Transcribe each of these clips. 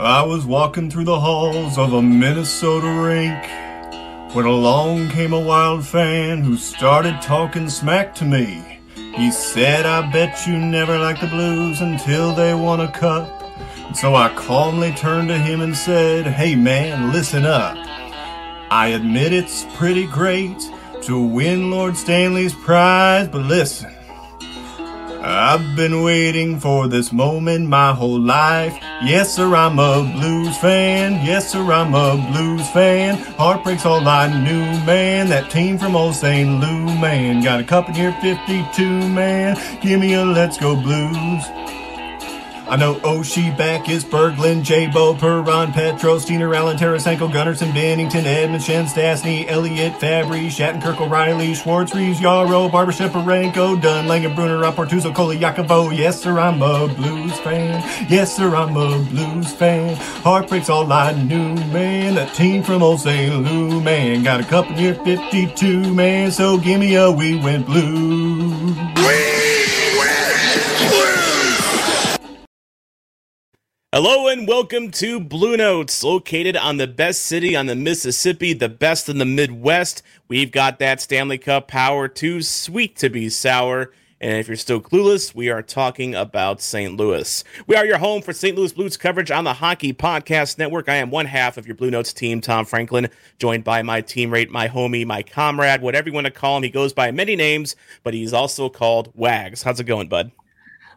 I was walking through the halls of a Minnesota rink when along came a wild fan who started talking smack to me. He said, I bet you never liked the blues until they won a cup. And so I calmly turned to him and said, Hey man, listen up. I admit it's pretty great to win Lord Stanley's prize, but listen. I've been waiting for this moment my whole life. Yes, sir, I'm a blues fan. Yes, sir, I'm a blues fan. Heartbreak's all I knew, man. That team from old St. Lou, man. Got a cup in here, 52, man. Give me a let's go blues. I know Oshie, Backes, Berglund, J-Bo, Perron, Petro, Steiner, Allen, Tarasenko, Gunnarsson, Binnington, Edmundson, Stastny, Elliott, Fabbri, Shattenkirk, O'Reilly, Schwartz, Reaves, Yarrow, Barber, Sheparenko, Dunn, Langenbrunner, Rapportuzo, Koliakovo. Yes, sir, I'm a blues fan. Yes, sir, I'm a blues fan. Heartbreak's all I knew, man. That team from old St. Lou, man. Got a cup in year 52, man. So give me a We Went Blue. Hello and welcome to Blue Notes, located on the best city on the Mississippi, the best in the Midwest. We've got that Stanley Cup power too sweet to be sour. And if you're still clueless, we are talking about St. Louis. We are your home for St. Louis Blues coverage on the Hockey Podcast Network. I am one half of your Blue Notes team, Tom Franklin, joined by my teammate, my homie, my comrade, whatever you want to call him. He goes by many names, but he's also called Wags. How's it going, bud?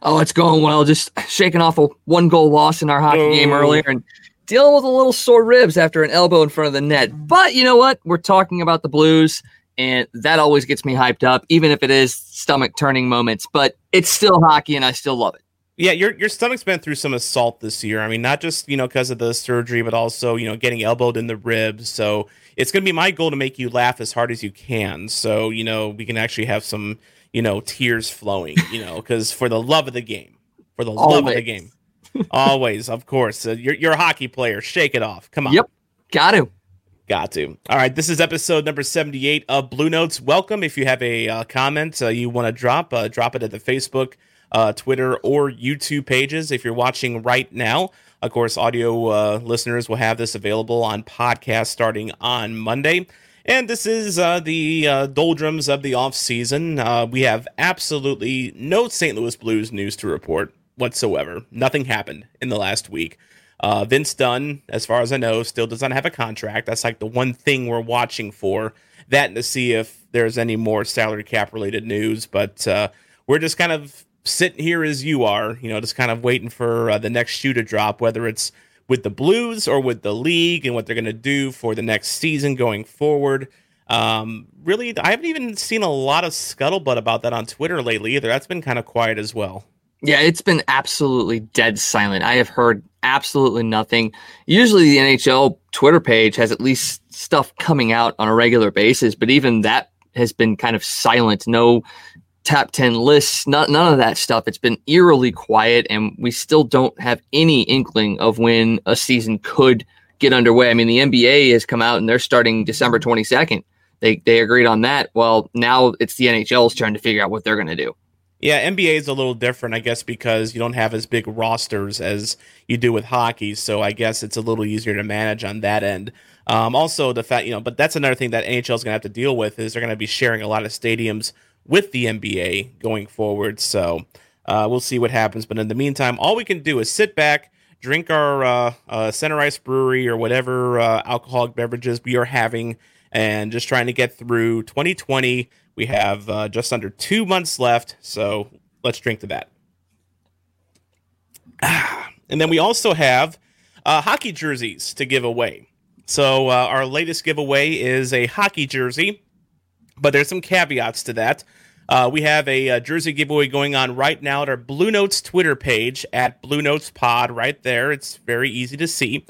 Oh, it's going well. Just shaking off a one goal loss in our hockey oh. game earlier and dealing with a little sore ribs after an elbow in front of the net. But you know what? We're talking about the Blues, and that always gets me hyped up, even if it is stomach turning moments. But it's still hockey, and I still love it. Yeah, your your stomach's been through some assault this year. I mean, not just you know because of the surgery, but also you know getting elbowed in the ribs. So it's going to be my goal to make you laugh as hard as you can. So you know we can actually have some you know, tears flowing, you know, because for the love of the game, for the Always. love of the game, always, of course. Uh, you're you're a hockey player. Shake it off. Come on. Yep. Got to. Got to. All right. This is episode number 78 of Blue Notes. Welcome. If you have a uh, comment uh, you want to drop, uh, drop it at the Facebook, uh, Twitter, or YouTube pages. If you're watching right now, of course, audio uh, listeners will have this available on podcast starting on Monday. And this is uh, the uh, doldrums of the off season. Uh, we have absolutely no St. Louis Blues news to report whatsoever. Nothing happened in the last week. Uh, Vince Dunn, as far as I know, still does not have a contract. That's like the one thing we're watching for. That and to see if there's any more salary cap related news. But uh, we're just kind of sitting here as you are, you know, just kind of waiting for uh, the next shoe to drop, whether it's with the Blues or with the league and what they're going to do for the next season going forward. Um, really, I haven't even seen a lot of scuttlebutt about that on Twitter lately either. That's been kind of quiet as well. Yeah, it's been absolutely dead silent. I have heard absolutely nothing. Usually, the NHL Twitter page has at least stuff coming out on a regular basis, but even that has been kind of silent. No top 10 lists, not, none of that stuff. It's been eerily quiet, and we still don't have any inkling of when a season could get underway. I mean, the NBA has come out and they're starting December 22nd. They, they agreed on that. Well, now it's the NHL's turn to figure out what they're going to do. Yeah, NBA is a little different, I guess, because you don't have as big rosters as you do with hockey. So I guess it's a little easier to manage on that end. Um, also, the fact, you know, but that's another thing that NHL is going to have to deal with is they're going to be sharing a lot of stadiums with the NBA going forward. So uh, we'll see what happens. But in the meantime, all we can do is sit back, drink our uh, uh, Center Ice Brewery or whatever uh, alcoholic beverages we are having, and just trying to get through 2020. We have uh, just under two months left, so let's drink to that. And then we also have uh, hockey jerseys to give away. So our latest giveaway is a hockey jersey but there's some caveats to that. Uh, we have a, a, jersey giveaway going on right now at our Blue Notes Twitter page at Blue Notes Pod. Right there, it's very easy to see.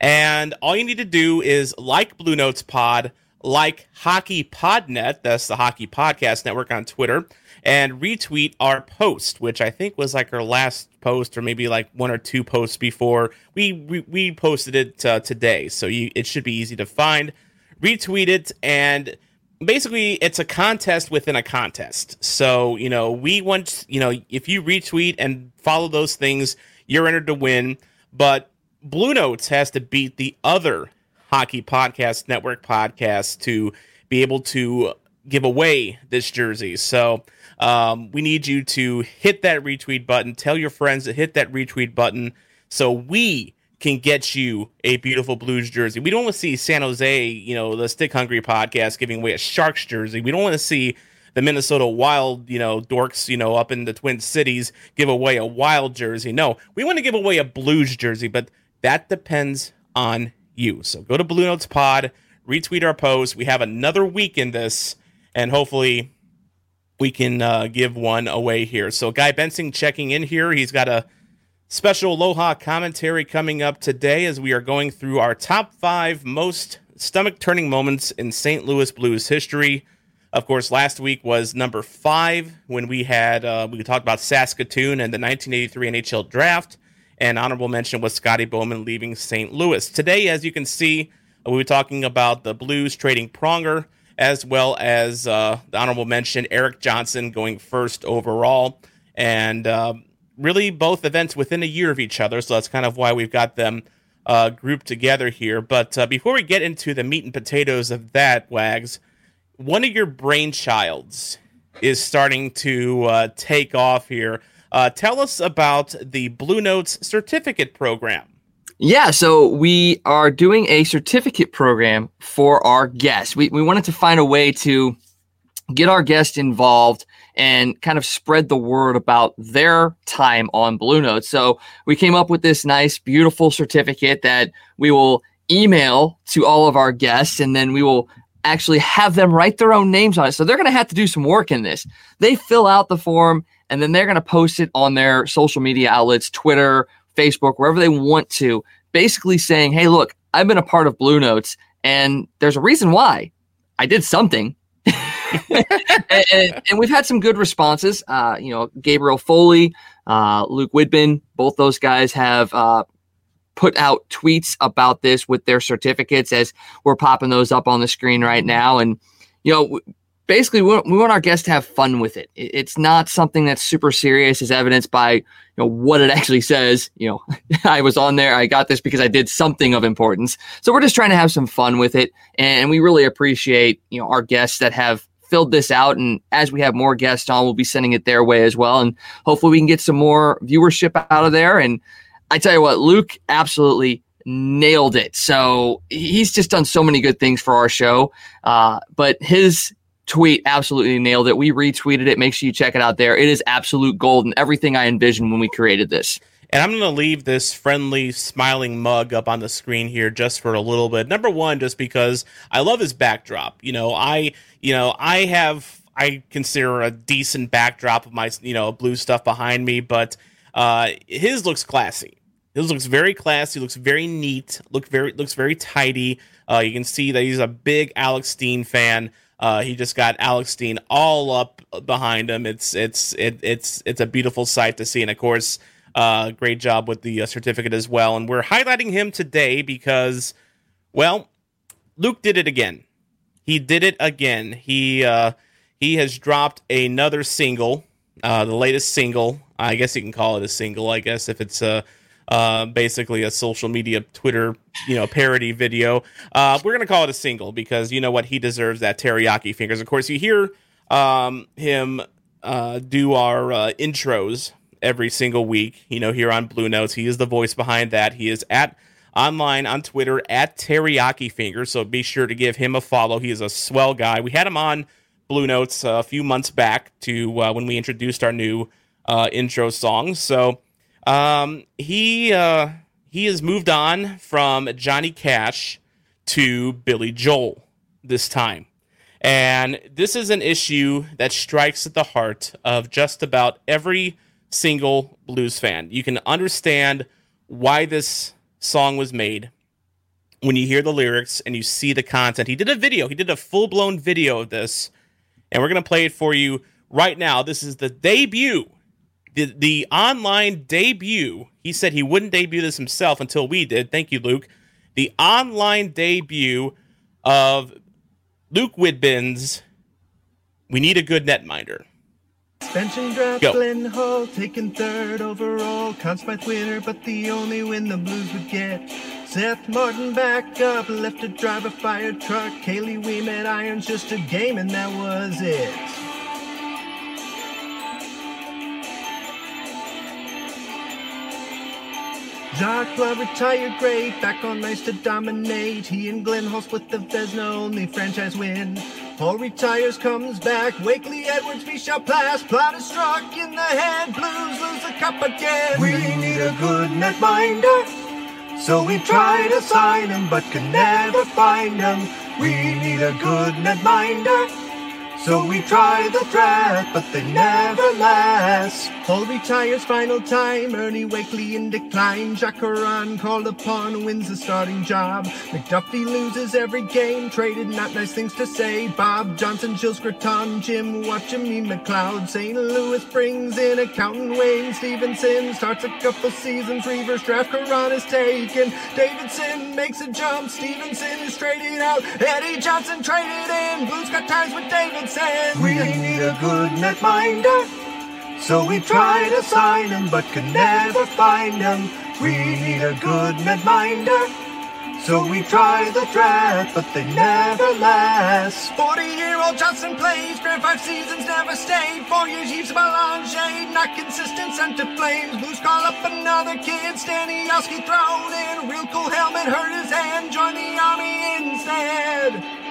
And all you need to do is like Blue Notes Pod, like Hockey Podnet, that's the Hockey Podcast Network on Twitter, and retweet our post, which I think was like our last post or maybe like one or two posts before we we, we posted it uh, today. So you, it should be easy to find. Retweet it and basically it's a contest within a contest. So, you know, we want, you know, if you retweet and follow those things, you're entered to win. But Blue Notes has to beat the other Hockey Podcast Network podcast to be able to give away this jersey. So, um, we need you to hit that retweet button. Tell your friends to hit that retweet button so we can get you a beautiful Blues jersey. We don't want to see San Jose, you know, the Stick Hungry podcast giving away a Sharks jersey. We don't want to see the Minnesota Wild, you know, dorks, you know, up in the Twin Cities give away a Wild jersey. No, we want to give away a Blues jersey, but that depends on you. So go to Blue Notes Pod, retweet our post. We have another week in this, and hopefully we can uh, give one away here. So Guy Benson checking in here. He's got a special Aloha commentary coming up today as we are going through our top five most stomach turning moments in St. Louis Blues history. Of course, last week was number five when we had uh, we talked about Saskatoon and the 1983 NHL draft, and honorable mention was Scotty Bowman leaving St. Louis. Today, as you can see, we were talking about the Blues trading Pronger, as well as uh, the honorable mention Erik Johnson going first overall, and uh, really both events within a year of each other. So that's kind of why we've got them uh, grouped together here. But uh, before we get into the meat and potatoes of that, Wags, one of your brainchilds is starting to uh, take off here. Uh, tell us about the Blue Notes certificate program. Yeah, so we are doing a certificate program for our guests. We, we wanted to find a way to get our guests involved and kind of spread the word about their time on Blue Notes. So we came up with this nice, beautiful certificate that we will email to all of our guests, and then we will actually have them write their own names on it. So they're going to have to do some work in this. They fill out the form, and then they're going to post it on their social media outlets, Twitter, Facebook, wherever they want to, basically saying, hey, look, I've been a part of Blue Notes, and there's a reason why. I did something and, and, we've had some good responses. Uh, you know, Gabriel Foley, uh, Luke Widman, both those guys have uh, put out tweets about this with their certificates as we're popping those up on the screen right now. And, you know, basically we want, we want our guests to have fun with it. It's not something that's super serious as evidenced by, you know, what it actually says. You know, I was on there. I got this because I did something of importance. So we're just trying to have some fun with it. And we really appreciate, you know, our guests that have filled this out. And as we have more guests on, we'll be sending it their way as well. And hopefully we can get some more viewership out of there. And I tell you what, Luke absolutely nailed it. So he's just done so many good things for our show. Uh, but his tweet absolutely nailed it. We retweeted it. Make sure you check it out there. It is absolute gold and everything I envisioned when we created this. And I'm going to leave this friendly, smiling mug up on the screen here just for a little bit. Number one, just because I love his backdrop. You know, I, you know, I have, I consider a decent backdrop of my, you know, blue stuff behind me, but uh, his looks classy. His looks very classy. Looks very neat. Look very, looks very tidy. Uh, you can see that he's a big Alex Steen fan. Uh, he just got Alex Steen all up behind him. It's it's it, it's it's a beautiful sight to see, and of course, uh, great job with the uh, certificate as well. And we're highlighting him today because, well, Luke did it again. He did it again. He uh, he has dropped another single, uh, the latest single. I guess you can call it a single. I guess if it's a uh, basically a social media Twitter, you know, parody video. Uh, we're gonna call it a single because you know what he deserves that teriyaki fingers. Of course, you hear um, him uh, do our uh, intros every single week, you know, here on Blue Notes. He is the voice behind that. He is at online on Twitter at Teriyaki Finger. So be sure to give him a follow. He is a swell guy. We had him on Blue Notes a few months back to uh, when we introduced our new uh, intro song. So um, he uh, he has moved on from Johnny Cash to Billy Joel this time. And this is an issue that strikes at the heart of just about every single blues fan. You can understand why this song was made when you hear the lyrics and you see the content. He did a video, he did a full blown video of this, and we're going to play it for you right now. This is the debut, the, the online debut. He said he wouldn't debut this himself until we did. Thank you, Luke. The online debut of Luke Widbin's We Need a Good Netminder. Suspension draft Go. Glenn Hall taking third overall. Conn Smythe winner, but the only win the Blues would get. Seth Martin back up, left to drive a fire truck. Kaylee we met irons, just a game, and that was it. Jacques Love retired great, back on nice to dominate. He and Glenn Hall split the Vezina, only franchise win. Hall retires, comes back. Wakely Edwards, Michel Plasse. Plot is struck in the head. Blues lose the cup again. We need a good netminder. So we try to sign him, but can never find him. We need a good netminder. So we try the draft, but they never last. Paul retires final time, Ernie Wakely in decline. Jacaran called upon, wins the starting job. McDuffe loses every game, traded not nice things to say. Bob Johnson, Jill Scraton, Jim watching me McLeod. St. Louis brings in accountant Wayne Stevenson, starts a couple seasons, reverse draft, Caron is taken. Davidson makes a jump, Stevenson is traded out. Eddie Johnston traded in, Blues got ties with Davidson. We need a good netminder. So we try to sign him, but can never find him. We need a good netminder. So we try the draft, but they never last. 40 year old Johnson plays, grand five seasons, never stayed. Four years, Yves Belanger, not consistent, sent to flames. Blues call up another kid, Staniowski thrown in. Real cool helmet, hurt his hand, joined the army instead.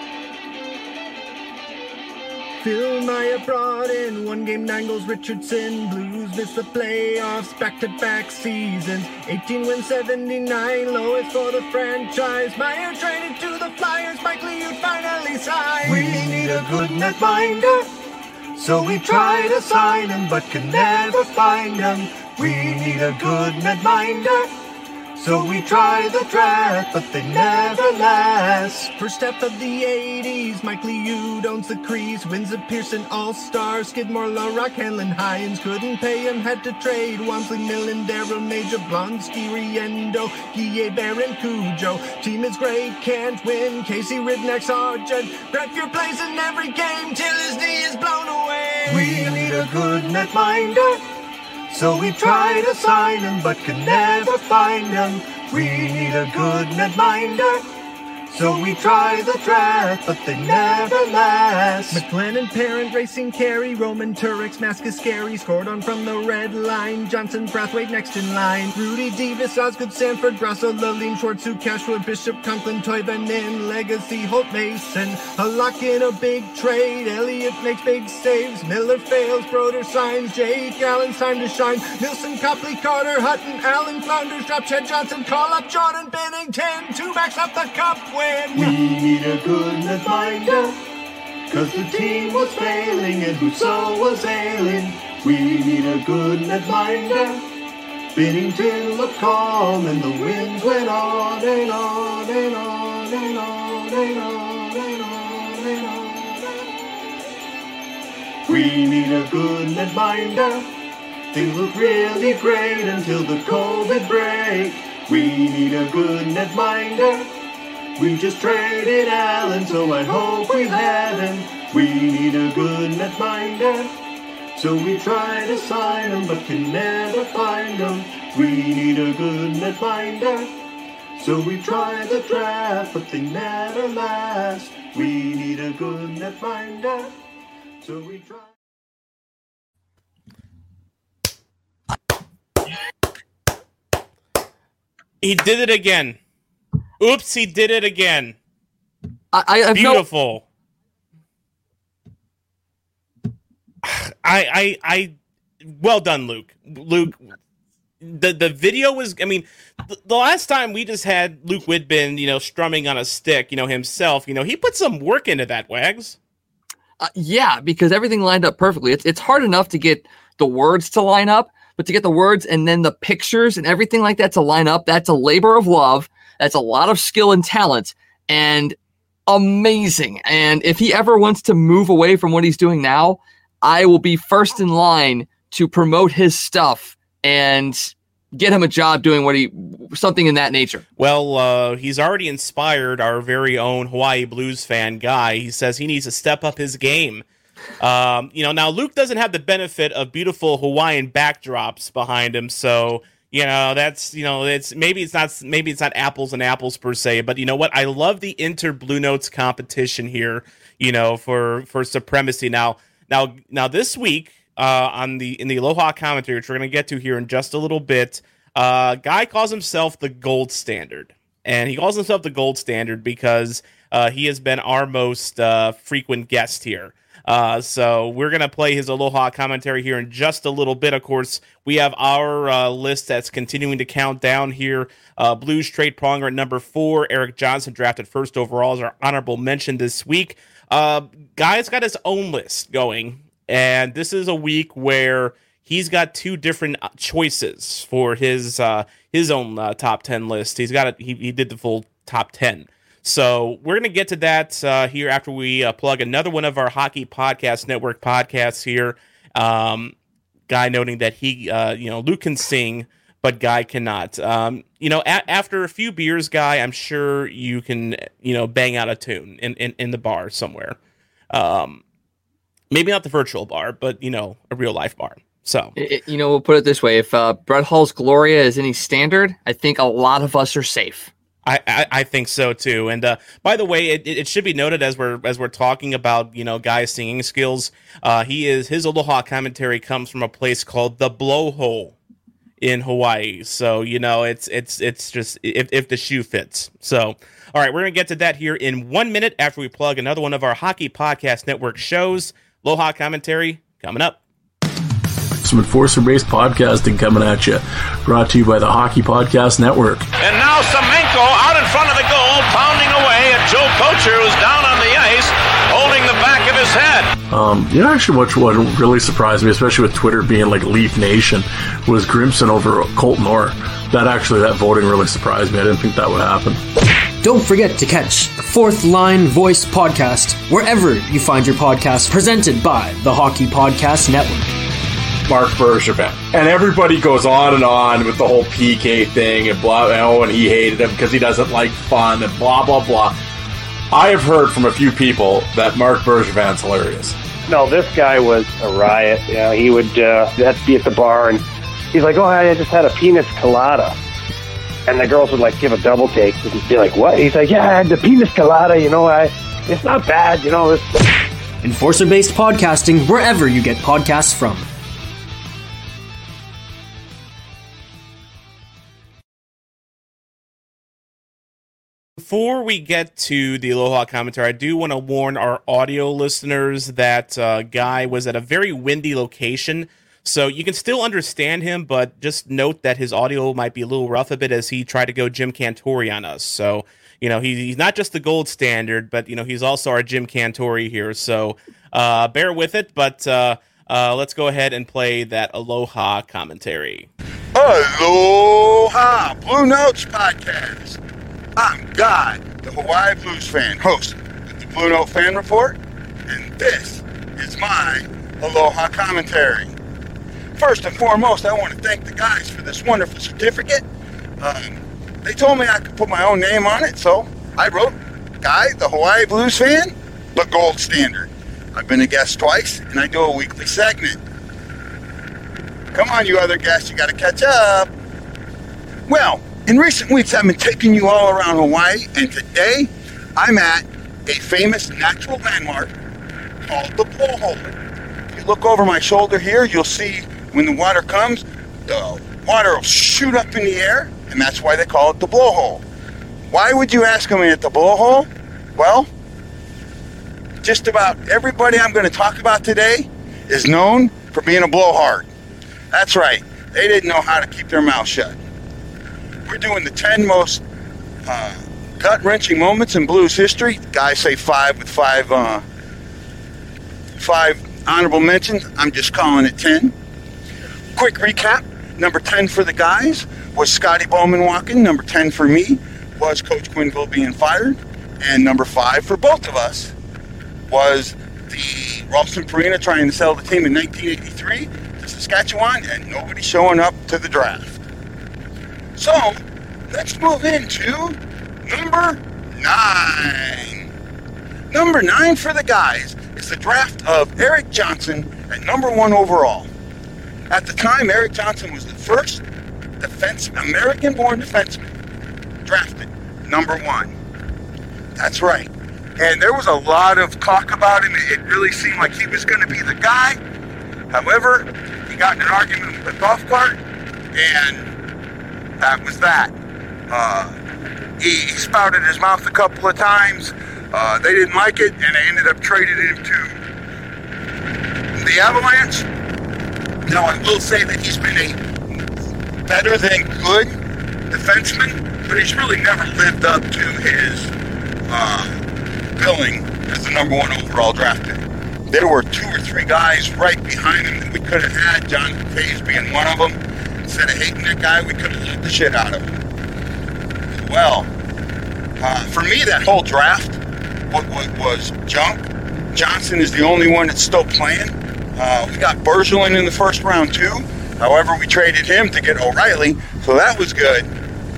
Phil Myre brought in one game, nine goals. Richardson Blues missed the playoffs back to back seasons. 18 wins, 79 lowest for the franchise. Meyer traded to the Flyers. Mike Liut finally signed. We need a good netminder. So we try to sign him, but can never find him. We need a good netminder. So we try the draft, but they never last. First step of the 80s, Mike Liut owns the crease, wins a Pearson All-Star, Skidmore, LaRock, Hanlon, Hines, couldn't pay him, had to trade, Wamsley, Millen, Darrow, Major, Blonsky, Riendeau, Guille, Baron, Cujo. Team is great, can't win, Casey, Ridneck, Sargent, Brett Fear plays in every game till his knee is blown away. We need a good netminder. So we try to sign him, but can never find him. We need a good netminder. So we try the draft, but they never last. McLennan, Parent, Racing, Carey, Roman, Turek, Mask is scary. Scored on from the red line. Johnson, Brathwaite next in line. Rudy, Davis, Osgood, Sanford, Grasso, Lalime, Schwartz, Cashwood, Bishop, Conklin, Toivonen, Legace, Holt, Mason. A lock in a big trade. Elliott makes big saves. Miller fails. Brodeur signs. Jake Allen's time to shine. Nilsson, Copley, Carter, Hutton, Allen, Flounders, drop Chad Johnson, call up Jordan Binnington. Two backs up the cup win. We need a good netminder. Cause the team was failing and Rousseau was ailing. We need a good netminder. Binnington looked calm and the winds went on and on and on and on and on and on and on. We need a good netminder. Things look really great until the COVID break. We need a good netminder. We just traded Allen, so I hope we have him. We need a good net netminder. So we try to sign him, but can never find him. We need a good net netminder. So we try the draft, but they never last. We need a good net netminder. So we try. He did it again. Oops, he did it again. I, I have no. Beautiful. I I I well done, Luke. Luke the the video was I mean the, the last time we just had Luke Whitbin, you know, strumming on a stick, you know, himself, you know, he put some work into that, Wags. Uh, yeah, because everything lined up perfectly. It's it's hard enough to get the words to line up, but to get the words and then the pictures and everything like that to line up, that's a labor of love. That's a lot of skill and talent and amazing. And if he ever wants to move away from what he's doing now, I will be first in line to promote his stuff and get him a job doing what he something in that nature. Well, uh, he's already inspired our very own Hawaii Blues fan guy. He says he needs to step up his game. Um, you know, now Luke doesn't have the benefit of beautiful Hawaiian backdrops behind him, so you know that's you know it's maybe it's not maybe it's not apples and apples per se, but you know what? I love the inter Blue Notes competition here. You know, for for supremacy. Now, now, now this week uh, on the in the Aloha commentary, which we're going to get to here in just a little bit. Uh, guy calls himself the gold standard, and he calls himself the gold standard because uh, he has been our most uh, frequent guest here. Uh, so we're gonna play his Aloha commentary here in just a little bit. Of course, we have our uh, list that's continuing to count down here. Uh, Blues trade pronger at number four. Erik Johnson drafted first overall as our honorable mention this week. Uh, guy's got his own list going and this is a week where he's got two different choices for his uh, his own uh, top ten list. He's got a, he he did the full top ten. So we're gonna get to that uh, here after we uh, plug another one of our Hockey Podcast Network podcasts here. Um, guy noting that he uh, you know Luke can sing, but Guy cannot. Um, you know, a- after a few beers, Guy, I'm sure you can you know bang out a tune in in, in the bar somewhere. Um, maybe not the virtual bar, but you know, a real life bar. So, it, you know, we'll put it this way: if uh, Brett Hull's Gloria is any standard, I think a lot of us are safe. I, I, I think so too. And uh, by the way, it, it should be noted as we're as we're talking about you know guys singing skills. Uh, he is his Aloha commentary comes from a place called the Blowhole in Hawaii. So you know it's it's it's just if if the shoe fits. So all right, we're gonna get to that here in one minute after we plug another one of our Hockey Podcast Network shows. Aloha commentary coming up. Some enforcer based podcasting coming at you. Brought to you by the Hockey Podcast Network. And now Semenko away at Joe Kocur, who's down on the ice, holding the back of his head. Um, you know, actually, what, what really surprised me, especially with Twitter being like Leaf Nation, was Grimson over Colton Orr. That actually, that voting really surprised me. I didn't think that would happen. Don't forget to catch the Fourth Line Voice podcast wherever you find your podcast, presented by the Hockey Podcast Network. Marc Bergevin. And everybody goes on and on with the whole PK thing and blah, oh, and he hated him because he doesn't like fun and blah, blah, blah. I have heard from a few people that Marc Bergevin's hilarious. No, this guy was a riot. You know, he would uh, have to be at the bar and he's like, oh, I just had a penis colada. And the girls would like give a double take and be like, "What?" He's like, "Yeah, I had the penis colada. You know, I it's not bad. You know." It's... Enforcer based podcasting wherever you get podcasts from. Before we get to the Aloha commentary, I do want to warn our audio listeners that uh, Guy was at a very windy location. So you can still understand him, but just note that his audio might be a little rough a bit as he tried to go Jim Cantore on us. So, you know, he, he's not just the gold standard, but, you know, he's also our Jim Cantore here. So uh, bear with it, but uh, uh, let's go ahead and play that Aloha commentary. Aloha Blue Notes Podcast. I'm Guy, the Hawaii Blues fan, host of the Blue Note Fan Report, and this is my Aloha commentary. First and foremost, I want to thank the guys for this wonderful certificate. Um, they told me I could put my own name on it, so I wrote Guy, the Hawaii Blues fan, the gold standard. I've been a guest twice, and I do a weekly segment. Come on, you other guests, you got to catch up. Well, in recent weeks, I've been taking you all around Hawaii, and today I'm at a famous natural landmark called the Blowhole. If you look over my shoulder here, you'll see when the water comes, the water will shoot up in the air, and that's why they call it the blowhole. Why would you ask me at the blowhole? Well, just about everybody I'm going to talk about today is known for being a blowhard. That's right, they didn't know how to keep their mouth shut. We're doing the 10 most uh, gut wrenching moments in blues history. Guys say five with five uh, five honorable mentions. I'm just calling it 10. Quick recap number 10 for the guys was Scotty Bowman walking. Number 10 for me was Coach Quenneville being fired. And number five for both of us was the Ralston Purina trying to sell the team in 1983 to Saskatchewan and nobody showing up to the draft. So let's move into number nine. Number nine for the guys is the draft of Erik Johnson at number one overall. At the time, Erik Johnson was the first defense American-born defenseman drafted number one. That's right. And there was a lot of talk about him. It really seemed like he was going to be the guy. However, he got in an argument with a golf cart, and that was that. Uh, he, he spouted his mouth a couple of times. Uh, they didn't like it, and they ended up trading him to the Avalanche. Now, I will say that he's been a better than good defenseman, but he's really never lived up to his uh, billing as the number one overall draft pick. There were two or three guys right behind him that we could have had, John Hayes being one of them. Instead of hating that guy, we could have loved the shit out of him. Well, uh, for me, that whole draft what, what was junk. Johnson is the only one that's still playing. Uh, we got Bergeron in the first round too. However, we traded him to get O'Reilly, so that was good.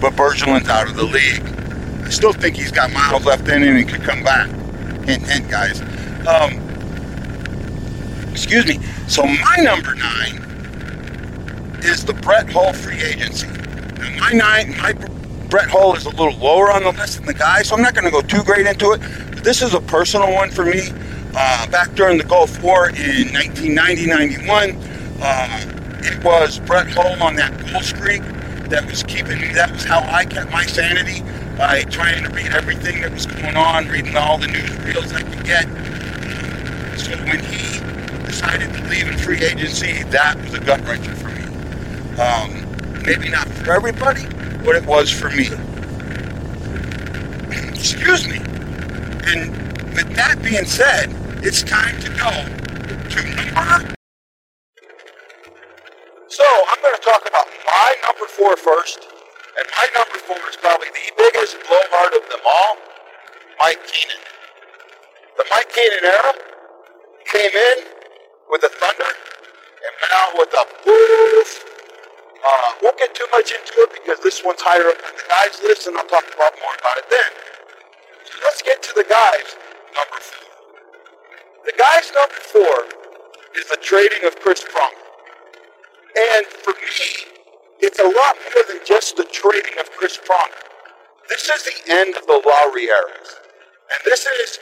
But Bergeron's out of the league. I still think he's got miles left in him and could come back. Hint, hint, guys. Um, excuse me. So my number nine is the Brett Hull free agency. Now my nine, my Brett Hull is a little lower on the list than the guy, so I'm not going to go too great into it. But this is a personal one for me. Uh, back during the Gulf War in 1990-91, uh, it was Brett Hull on that goal streak that was keeping me. That was how I kept my sanity by trying to read everything that was going on, reading all the newsreels I could get. So when he decided to leave in free agency, that was a gut wrencher for me. Um, maybe not for everybody, but it was for me. Excuse me. And with that being said, it's time to go to number. So I'm going to talk about my number four first. And my number four is probably the biggest blowhard of them all, Mike Keenan. The Mike Keenan era came in with a thunder and went out with a woof. Uh, won't get too much into it because this one's higher up on the guys list, and I'll talk about more about it then. So let's get to the guys number four. The guys number four is the trading of Chris Pronger. And for me, it's a lot more than just the trading of Chris Pronger. This is the end of the Laurie eras. And this is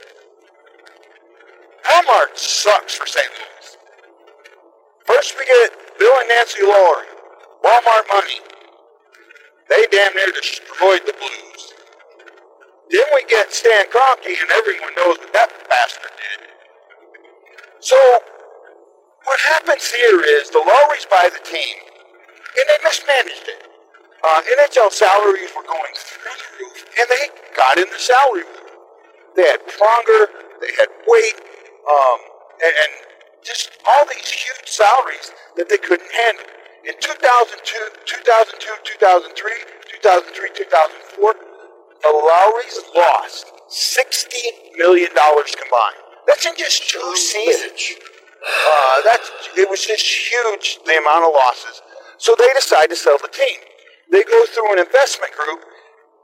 Walmart sucks for St. Louis. First we get Bill and Nancy Laurie. Walmart money. They damn near destroyed the Blues. Then we get Stan Kroenke, and everyone knows what that bastard did. So, what happens here is the Lauries buy the team, and they mismanaged it. Uh, NHL salaries were going through the roof, and they got in the salary war. They had Pronger, they had Weight, um, and, and just all these huge salaries that they couldn't handle. In 2002, 2002, 2003, 2003, 2004, the Lauries lost $60 million combined. That's in just two seasons. Uh, that's, it was just huge, the amount of losses. So they decide to sell the team. They go through an investment group,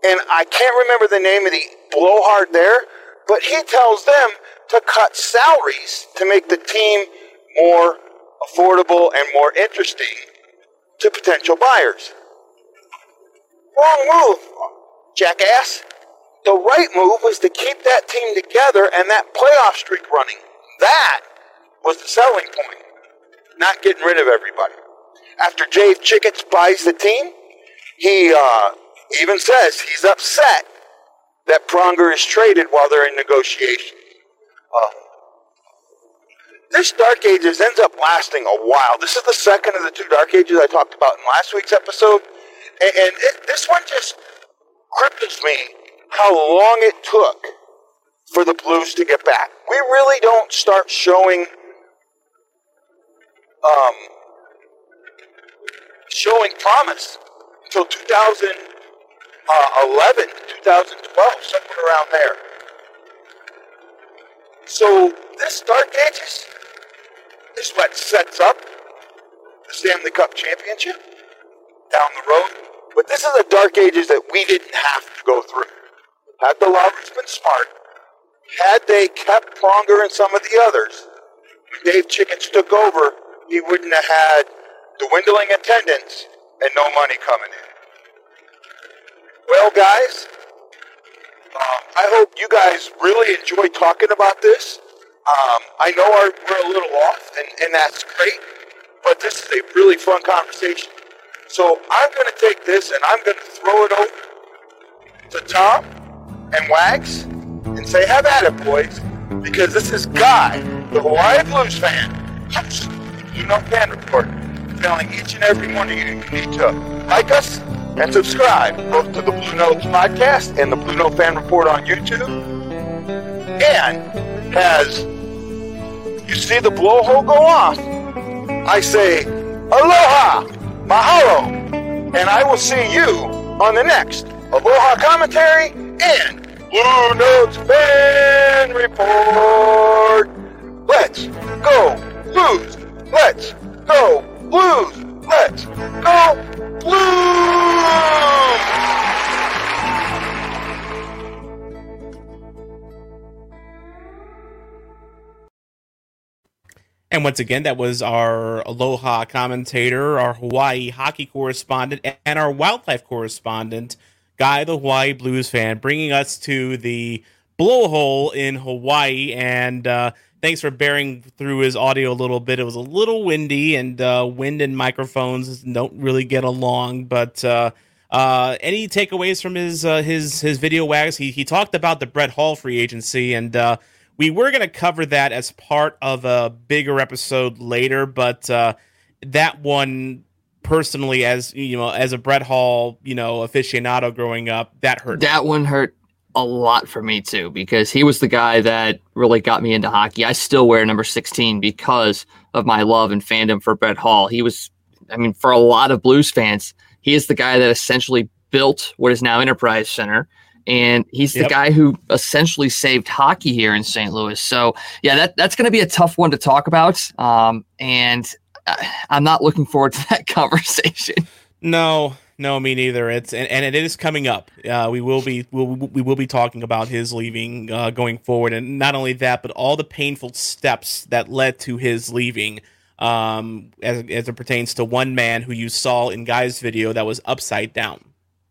and I can't remember the name of the blowhard there, but he tells them to cut salaries to make the team more affordable and more interesting to potential buyers. Wrong move, jackass. The right move was to keep that team together and that playoff streak running. That was the selling point, not getting rid of everybody. After Jay Checketts buys the team, he uh, even says he's upset that Pronger is traded while they're in negotiations. Uh, this Dark Ages ends up lasting a while. This is the second of the two Dark Ages I talked about in last week's episode. And, and it, this one just cripples me how long it took for the Blues to get back. We really don't start showing um, showing promise until 2011, 2012, somewhere around there. So this Dark Ages is what sets up the Stanley Cup Championship down the road. But this is the Dark Ages that we didn't have to go through. Had the Lauries been smart, had they kept Pronger and some of the others, when Dave Checketts took over, he wouldn't have had dwindling attendance and no money coming in. Well, guys, um, I hope you guys really enjoy talking about this. Um, I know our, we're a little off, and, and that's great, but this is a really fun conversation. So I'm going to take this and I'm going to throw it over to Tom and Wags and say, have at it, boys, because this is Guy, the Hawaii Blues fan, You Know Fan Report, telling each and every one of you you need to like us and subscribe both to the Blue Notes podcast and the Blue Note Fan Report on YouTube. And as you see the blowhole go off, I say, Aloha, Mahalo, and I will see you on the next Aloha commentary and Blue Notes Fan Report. Let's go Blues! Let's go Blues! Let's go Blues! And once again, that was our Aloha commentator, our Hawaii hockey correspondent, and our wildlife correspondent, Guy the Hawaii Blues fan, bringing us to the blowhole in Hawaii. And uh, thanks for bearing through his audio a little bit. It was a little windy, and uh, wind and microphones don't really get along. But uh, uh, any takeaways from his uh, his his video wags? He he talked about the Brett Hull free agency, and uh, we were going to cover that as part of a bigger episode later. But uh, that one personally, as you know, as a Brett Hull you know aficionado growing up, that hurt. That one hurt a lot for me too because he was the guy that really got me into hockey. I still wear number 16 because of my love and fandom for Brett Hull. He was, I mean, for a lot of Blues fans, he is the guy that essentially built what is now Enterprise Center. And he's the Yep. guy who essentially saved hockey here in St. Louis. So, yeah, that, that's going to be a tough one to talk about. Um, and I- I'm not looking forward to that conversation. No, no, me neither. It's and, and it is coming up. Uh, we will be we'll, we will be talking about his leaving uh, going forward, and not only that, but all the painful steps that led to his leaving. Um, as as it pertains to one man who you saw in Guy's video that was upside down,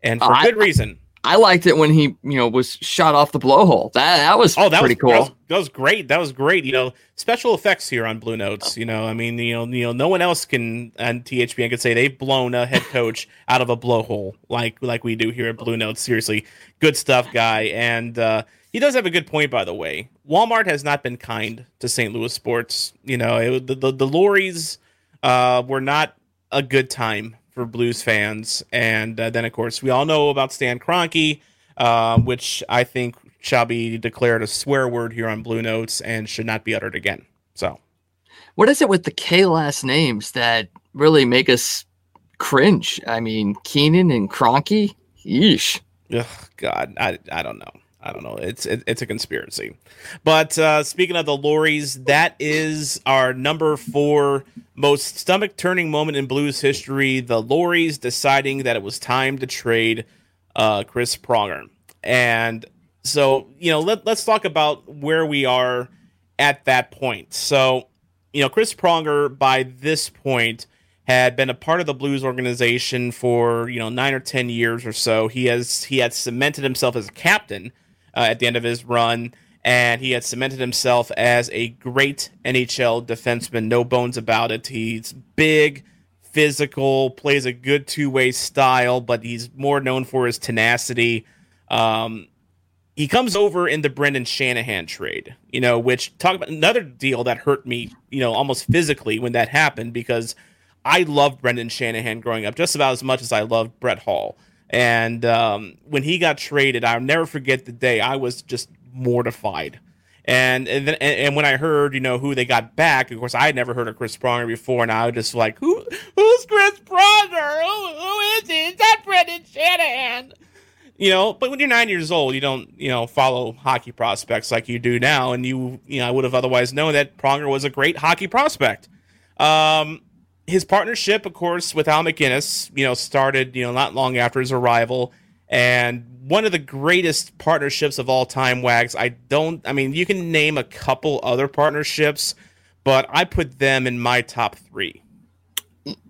and for I- good reason. I liked it when he, you know, was shot off the blowhole. That that was Oh, that pretty was, cool. That was, that was great. That was great. You know, special effects here on Blue Notes. You know, I mean, you know, you know, no one else can on THPN could say they've blown a head coach out of a blowhole like like we do here at Blue Notes. Seriously, good stuff, guy. And uh, he does have a good point, by the way. Walmart has not been kind to St. Louis sports. You know, it, the, the the Lauries uh, were not a good time for Blues fans. And uh, then, of course, we all know about Stan Kroenke, uh, which I think shall be declared a swear word here on Blue Notes and should not be uttered again. So, What is it with the K last names that really make us cringe? I mean, Keenan and Kroenke. Yeesh. ugh, God, I, I don't know. I don't know. It's it, it's a conspiracy. But uh, speaking of the Lauries, that is our number four most stomach turning moment in Blues history. The Lauries deciding that it was time to trade uh, Chris Pronger. And so, you know, let, let's talk about where we are at that point. So, you know, Chris Pronger by this point had been a part of the Blues organization for you know nine or ten years or so. He has he had cemented himself as a captain uh, at the end of his run, and he had cemented himself as a great NHL defenseman. No bones about it. He's big, physical, plays a good two way style, but he's more known for his tenacity. Um, he comes over in the Brendan Shanahan trade, you know, which talk about another deal that hurt me, you know, almost physically when that happened because I loved Brendan Shanahan growing up just about as much as I loved Brett Hull. And um, when he got traded, I'll never forget the day I was just mortified. And and, then, and and when I heard, you know, who they got back, of course, I had never heard of Chris Pronger before, and I was just like, who who's Chris Pronger? Who, who is he? Is that Brendan Shanahan? You know, but when you're nine years old, you don't, you know, follow hockey prospects like you do now, and you, you know, I would have otherwise known that Pronger was a great hockey prospect. Um, his partnership, of course, with Al MacInnis, you know, started, you know, not long after his arrival and one of the greatest partnerships of all time, Wags. I don't, I mean, you can name a couple other partnerships, but I put them in my top three.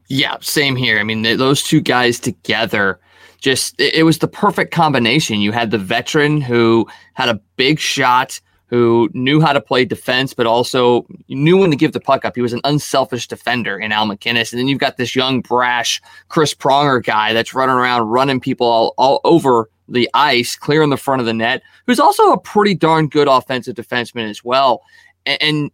Yeah, same here. I mean, those two guys together, just it was the perfect combination. You had the veteran who had a big shot who knew how to play defense, but also knew when to give the puck up. He was an unselfish defender in Al MacInnis. And then you've got this young, brash Chris Pronger guy that's running around, running people all, all over the ice, clearing the front of the net, who's also a pretty darn good offensive defenseman as well. And, and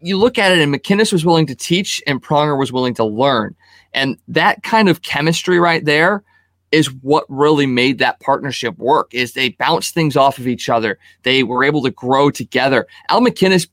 you look at it, and MacInnis was willing to teach, and Pronger was willing to learn. And that kind of chemistry right there – is what really made that partnership work is they bounced things off of each other. They were able to grow together. Al macinnis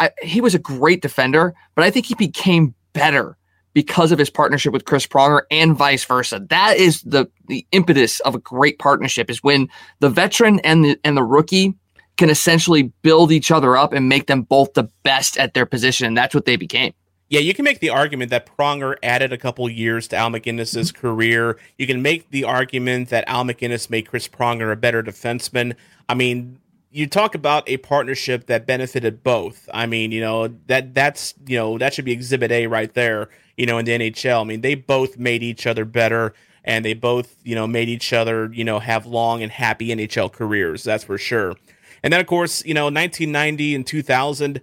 I, he was a great defender but i think he became better because of his partnership with chris pronger and vice versa. That is the the impetus of a great partnership is when the veteran and the and the rookie can essentially build each other up and make them both the best at their position and that's what they became yeah, you can make the argument that Pronger added a couple years to Al MacInnis's mm-hmm. career. You can make the argument that Al MacInnis made Chris Pronger a better defenseman. I mean, you talk about a partnership that benefited both. I mean, you know, that that's, you know, that should be exhibit A right there, you know, in the NHL. I mean, they both made each other better and they both, you know, made each other, you know, have long and happy NHL careers. That's for sure. And then of course, you know, 1990 and 2000,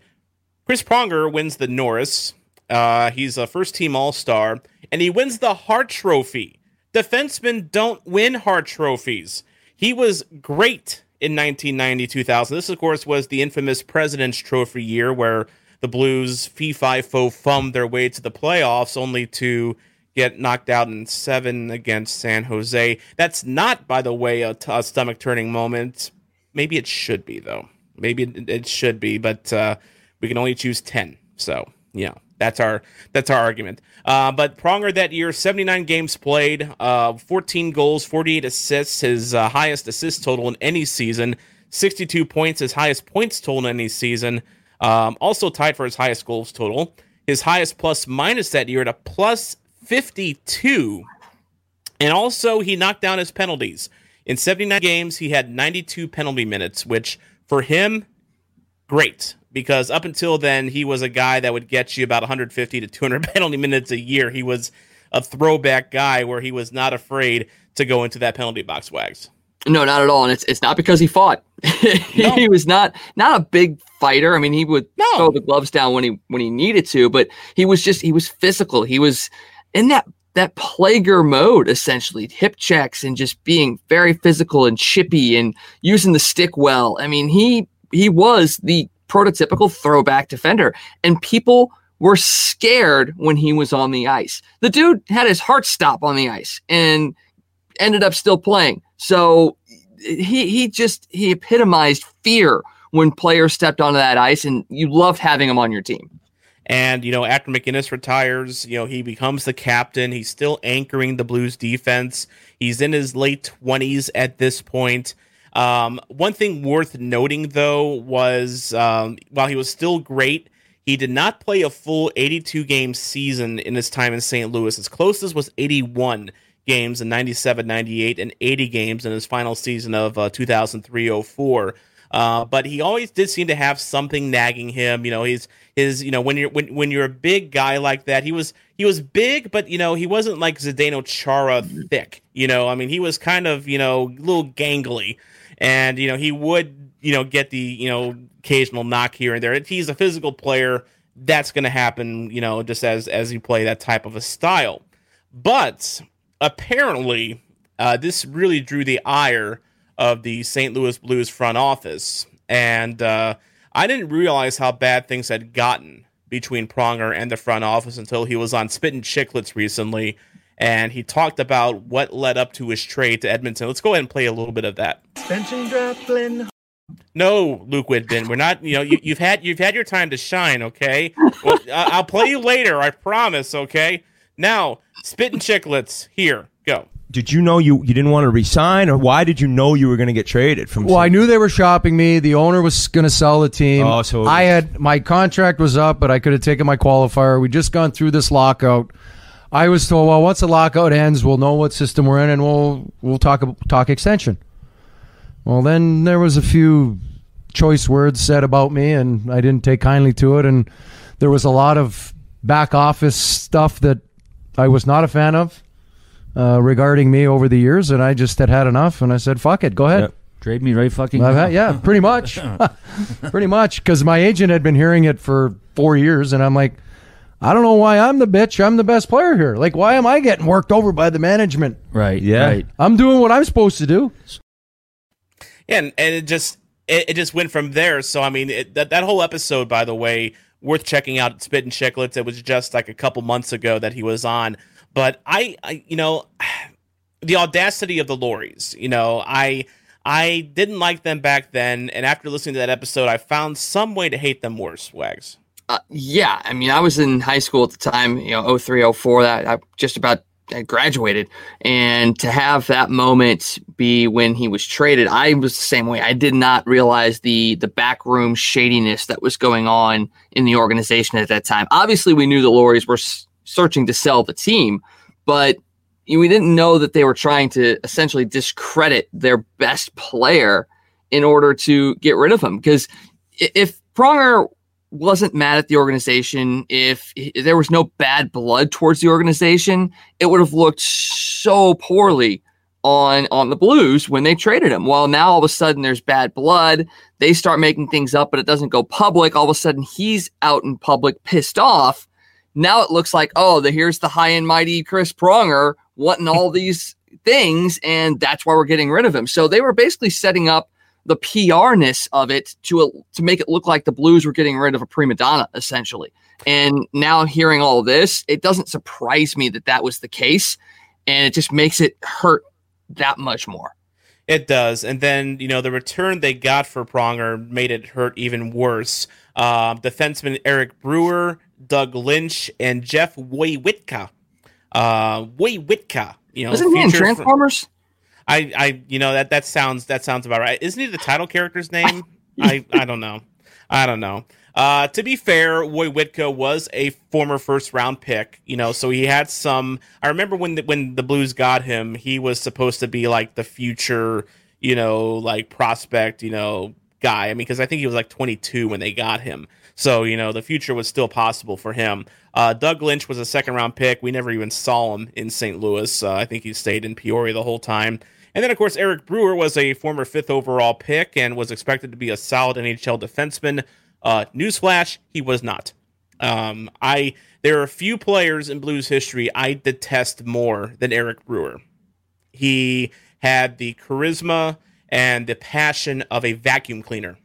Chris Pronger wins the Norris uh, he's a first team All Star, and he wins the Hart Trophy. Defensemen don't win Hart Trophies. He was great in 1990 2000. This, of course, was the infamous President's Trophy year where the Blues fee fi fo fummed their way to the playoffs only to get knocked out in seven against San Jose. That's not, by the way, a, t- a stomach turning moment. Maybe it should be, though. Maybe it, it should be, but uh, we can only choose 10. So, yeah. That's our that's our argument. Uh, but Pronger that year, 79 games played, uh, 14 goals, 48 assists, his uh, highest assist total in any season. 62 points, his highest points total in any season. Um, also tied for his highest goals total. His highest plus minus that year at a plus 52. And also, he knocked down his penalties. In 79 games, he had 92 penalty minutes, which for him, great because up until then he was a guy that would get you about 150 to 200 penalty minutes a year. He was a throwback guy where he was not afraid to go into that penalty box wags. No, not at all, and it's it's not because he fought. no. he was not not a big fighter. I mean, he would no. throw the gloves down when he when he needed to, but he was just he was physical. He was in that that Plager mode essentially, hip checks and just being very physical and chippy and using the stick well. I mean, he he was the prototypical throwback defender. And people were scared when he was on the ice. The dude had his heart stop on the ice and ended up still playing. So he he just he epitomized fear when players stepped onto that ice and you loved having him on your team. And you know, after MacInnis retires, you know, he becomes the captain. He's still anchoring the Blues defense. He's in his late 20s at this point. Um, one thing worth noting, though, was um, while he was still great, he did not play a full 82 game season in his time in St. Louis. His closest was 81 games in 97 98 and 80 games in his final season of uh, 2003 04. Uh, but he always did seem to have something nagging him. You know, he's his. You know, when you're when when you're a big guy like that, he was he was big, but you know he wasn't like Zdeno Chara thick. You know, I mean, he was kind of you know a little gangly and you know he would you know get the you know occasional knock here and there. If he's a physical player, that's going to happen. You know, just as as you play that type of a style. But apparently, uh, this really drew the ire of the St. Louis Blues front office, and uh, I didn't realize how bad things had gotten between Pronger and the front office until he was on Spittin' Chicklets recently and he talked about what led up to his trade to Edmonton. Let's go ahead and play a little bit of that. Suspension dropping No, Luke Whitman, we're not. You know, you, you've had you've had your time to shine. Okay, well, I- I'll play you later. I promise. Okay. Now, spitting chicklets. Here, go. Did you know you, you didn't want to resign, or why did you know you were going to get traded from? Well, I knew they were shopping me. The owner was going to sell the team. Oh, so- I had my contract was up, but I could have taken my qualifier. We just gone through this lockout. I was told, well, once the lockout ends, we'll know what system we're in, and we'll we'll talk talk extension. Well, then there was a few choice words said about me, and I didn't take kindly to it, and there was a lot of back office stuff that I was not a fan of uh, regarding me over the years, and I just had had enough, and I said, "Fuck it, go ahead." Yep. Trade me right fucking. Had- yeah, pretty much, pretty much, because my agent had been hearing it for four years, and I'm like, I don't know why I'm the bitch. I'm the best player here. Like, why am I getting worked over by the management? Right. Yeah. Right. I'm doing what I'm supposed to do. and and it just it, it just went from there. So I mean, it, that that whole episode, by the way, worth checking out. Spittin' Chicklets. It was just like a couple months ago that he was on. But I, I you know, the audacity of the Lauries. You know, I I didn't like them back then, and after listening to that episode, I found some way to hate them worse. Wags. Uh, yeah, I mean, I was in high school at the time, you know, 03, 04, that I just about graduated. And to have that moment be when he was traded, I was the same way. I did not realize the the backroom shadiness that was going on in the organization at that time. Obviously, we knew the Lauries were s- searching to sell the team, but we didn't know that they were trying to essentially discredit their best player in order to get rid of him. Because if Pronger wasn't mad at the organization, if, if there was no bad blood towards the organization, it would have looked so poorly on on the Blues when they traded him. Well, now all of a sudden there's bad blood. They start making things up, but it doesn't go public. All of a sudden he's out in public, pissed off. Now it looks like, oh, the, here's the high and mighty Chris Pronger wanting all these things, and that's why we're getting rid of him. So they were basically setting up the PR-ness of it to to make it look like the Blues were getting rid of a prima donna, essentially. And now hearing all this, it doesn't surprise me that that was the case, and it just makes it hurt that much more. It does, and then you know the return they got for Pronger made it hurt even worse. Uh, defenseman Eric Brewer, Doug Lynch, and Jeff Woywitka. Uh, Woywitka, you know, Wasn't he in Transformers? I, I, you know that that sounds that sounds about right. Isn't he the title character's name? I, I don't know. I don't know. Uh, to be fair, Woywitka was a former first round pick, you know, so he had some. I remember when the, when the Blues got him, he was supposed to be like the future, you know, like prospect, you know, guy. I mean, because I think he was like 22 when they got him, so you know the future was still possible for him. Uh, Doug Lynch was a second round pick. We never even saw him in St. Louis. Uh, I think he stayed in Peoria the whole time. And then, of course, Eric Brewer was a former fifth overall pick and was expected to be a solid NHL defenseman. Uh, newsflash, he was not. Um, I there are a few players in Blues history I detest more than Eric Brewer. He had the charisma and the passion of a vacuum cleaner.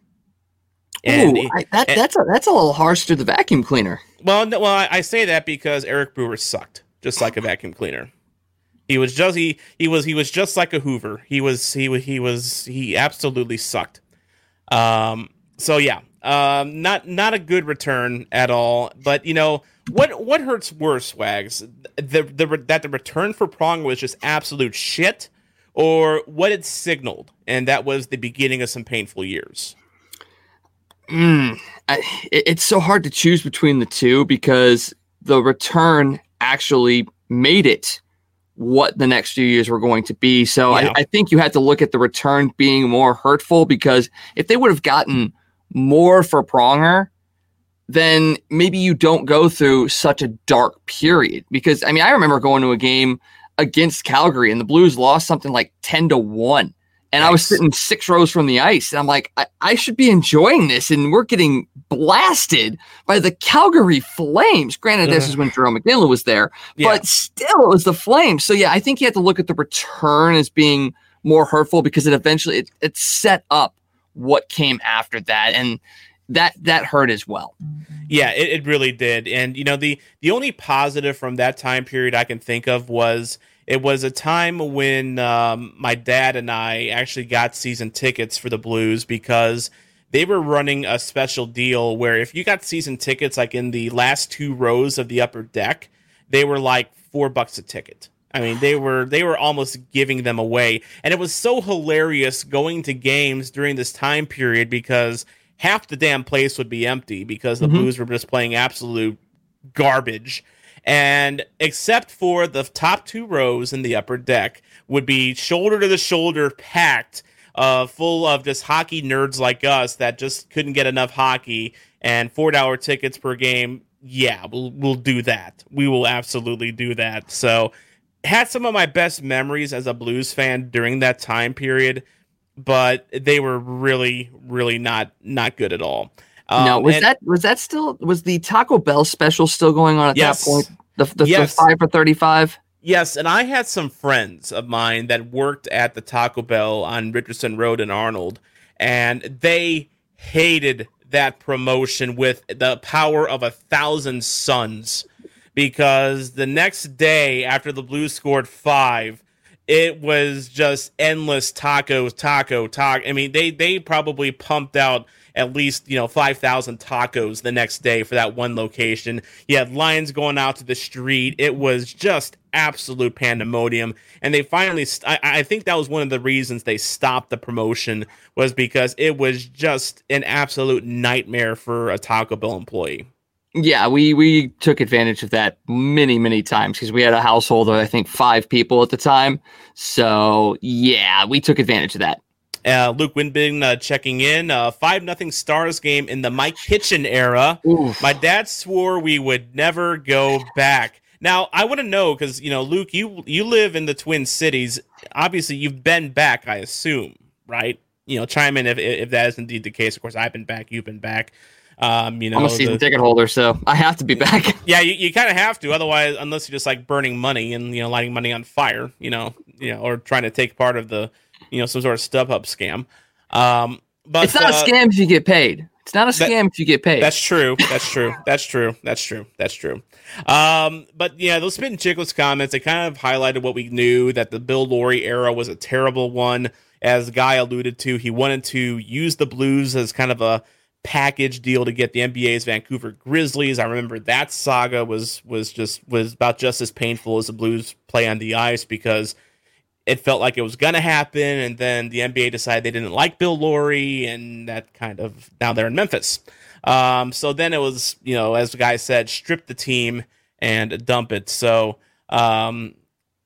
And Ooh, I, that, and- that's a that's a little harsh to the vacuum cleaner. well, no, well, I, I say that because Eric Brewer sucked, just like a vacuum cleaner. He was just he he was he was just like a Hoover. He was he was he was he absolutely sucked. Um. So yeah. Um. Not not a good return at all. But you know what what hurts worse, Wags? The the that the return for Prong was just absolute shit, or what it signaled, and that was the beginning of some painful years. Mm, I, it- it's so hard to choose between the two because the return actually made it what the next few years were going to be. So Yeah. I, I think you had to look at the return being more hurtful because if they would have gotten more for Pronger, then maybe you don't go through such a dark period. Because I mean, I remember going to a game against Calgary and the Blues lost something like 10 to 1. And I was sitting six rows from the ice, and I'm like, I, I should be enjoying this. And we're getting blasted by the Calgary Flames. Granted, this is when Jarome Iginla was there, but still, it was the Flames. So yeah, I think you have to look at the return as being more hurtful because it eventually it, it set up what came after that, and that that hurt as well. Mm-hmm. Yeah, it, it really did. And you know, the the only positive from that time period I can think of was It was a time when um, my dad and I actually got season tickets for the Blues because they were running a special deal where if you got season tickets like in the last two rows of the upper deck, they were like four bucks a ticket. I mean, they were they were almost giving them away, and it was so hilarious going to games during this time period because half the damn place would be empty because the Mhm. Blues were just playing absolute garbage. And except for the top two rows in the upper deck would be shoulder to the shoulder packed, uh, full of just hockey nerds like us that just couldn't get enough hockey and four dollar tickets per game. Yeah, we'll we'll do that. We will absolutely do that. So had some of my best memories as a blues fan during that time period, but they were really, really not not good at all. No, Um, was and- that was that still was the Taco Bell special still going on at Yes. that point? The, the, the five for thirty five. Yes, and I had some friends of mine that worked at the Taco Bell on Richardson Road in Arnold, and they hated that promotion with the power of a thousand suns because the next day after the Blues scored five, it was just endless tacos, taco, taco. I mean, they they probably pumped out at least you know five thousand tacos the next day for that one location. You had lines going out to the street. It was just absolute pandemonium. And they finally, I, I think that was one of the reasons they stopped the promotion was because it was just an absolute nightmare for a Taco Bell employee. Yeah, we we took advantage of that many many times because we had a household of I think five people at the time. So yeah, we took advantage of that. Uh, Luke Winbin uh, checking in. Uh, Five nothing Stars game in the Mike Kitchen era. My dad swore we would never go back. Now I want to know because you know, Luke, you you live in the Twin Cities. Obviously, you've been back. I assume, right? You know, chime in if if that is indeed the case. Of course, I've been back. You've been back. Um, you know, I'm a season the- ticket holder, so I have to be back. yeah, you, you kind of have to, otherwise, unless you're just like burning money and you know lighting money on fire, you know, you know, or trying to take part of the, you know, some sort of StubHub scam. Um, but it's not a uh, scam if you get paid. It's not a that- scam if you get paid. That's true. That's true. That's true. That's true. That's true. Um, but yeah, those Spittin' Chicklets comments, they kind of highlighted what we knew that the Bill Laurie era was a terrible one. As Guy alluded to, he wanted to use the Blues as kind of a package deal to get the NBA's Vancouver Grizzlies. I remember that saga was was just was about just as painful as the Blues play on the ice because it felt like it was going to happen, and then the NBA decided they didn't like Bill Laurie, and that kind of now they're in Memphis. Um, so then it was, you know, as the guy said, strip the team and dump it. So, um,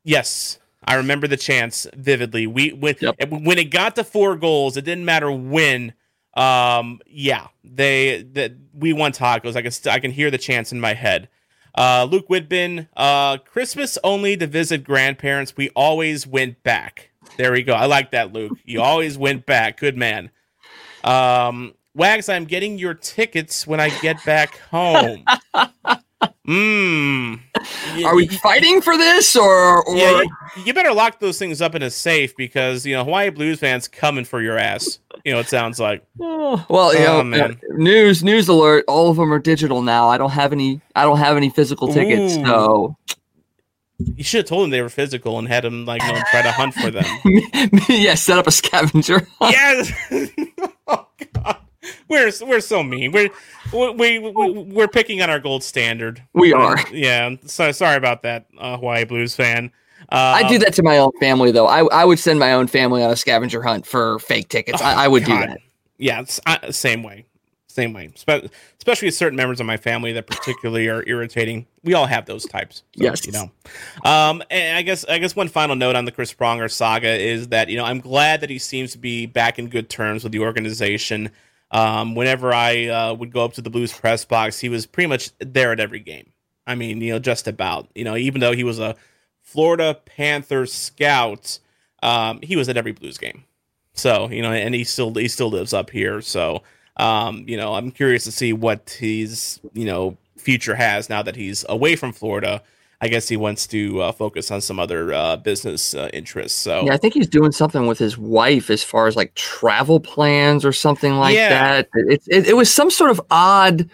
yes, I remember the chance vividly. We when when it got to four goals, it didn't matter when. Um, yeah, they that we won tacos. I can st- I can hear the chants in my head. Uh, Luke Whitbin, uh, Christmas only to visit grandparents. We always went back. There we go. I like that, Luke. You always went back. Good man. Um, Wags, I'm getting your tickets when I get back home. Mmm. Are we fighting for this or, or Yeah, you, you better lock those things up in a safe because you know Hawaii Blues fans coming for your ass. You know it sounds like. Oh, well, you Oh, know, man. news news alert. All of them are digital now. I don't have any. I don't have any physical tickets. Ooh. So You should have told them they were physical and had them like you know, try to hunt for them. yeah, set up a scavenger. yes. oh God, we're we're so mean. We're we, we, we we're picking on our gold standard. We are. Yeah. So sorry about that, uh, Hawaii Blues fan. I do Um, that to my own family, though. I, I would send my own family on a scavenger hunt for fake tickets. I, I would do Oh, that. Yeah, it's, uh, same way, same way. Spe- especially with certain members of my family that particularly are irritating. We all have those types. so, Yes. you know. Um, and I guess I guess one final note on the Chris Pronger saga is that you know I'm glad that he seems to be back in good terms with the organization. Um, whenever I uh, would go up to the Blues press box, he was pretty much there at every game. I mean, you know, just about. You know, even though he was a Florida Panthers scout, um, he was at every Blues game. So you know, and he still he still lives up here. So um, you know, I'm curious to see what his you know future has now that he's away from Florida. I guess he wants to uh, focus on some other uh, business uh, interests. So Yeah, I think he's doing something with his wife as far as like travel plans or something like Yeah. that. It, it, it was some sort of odd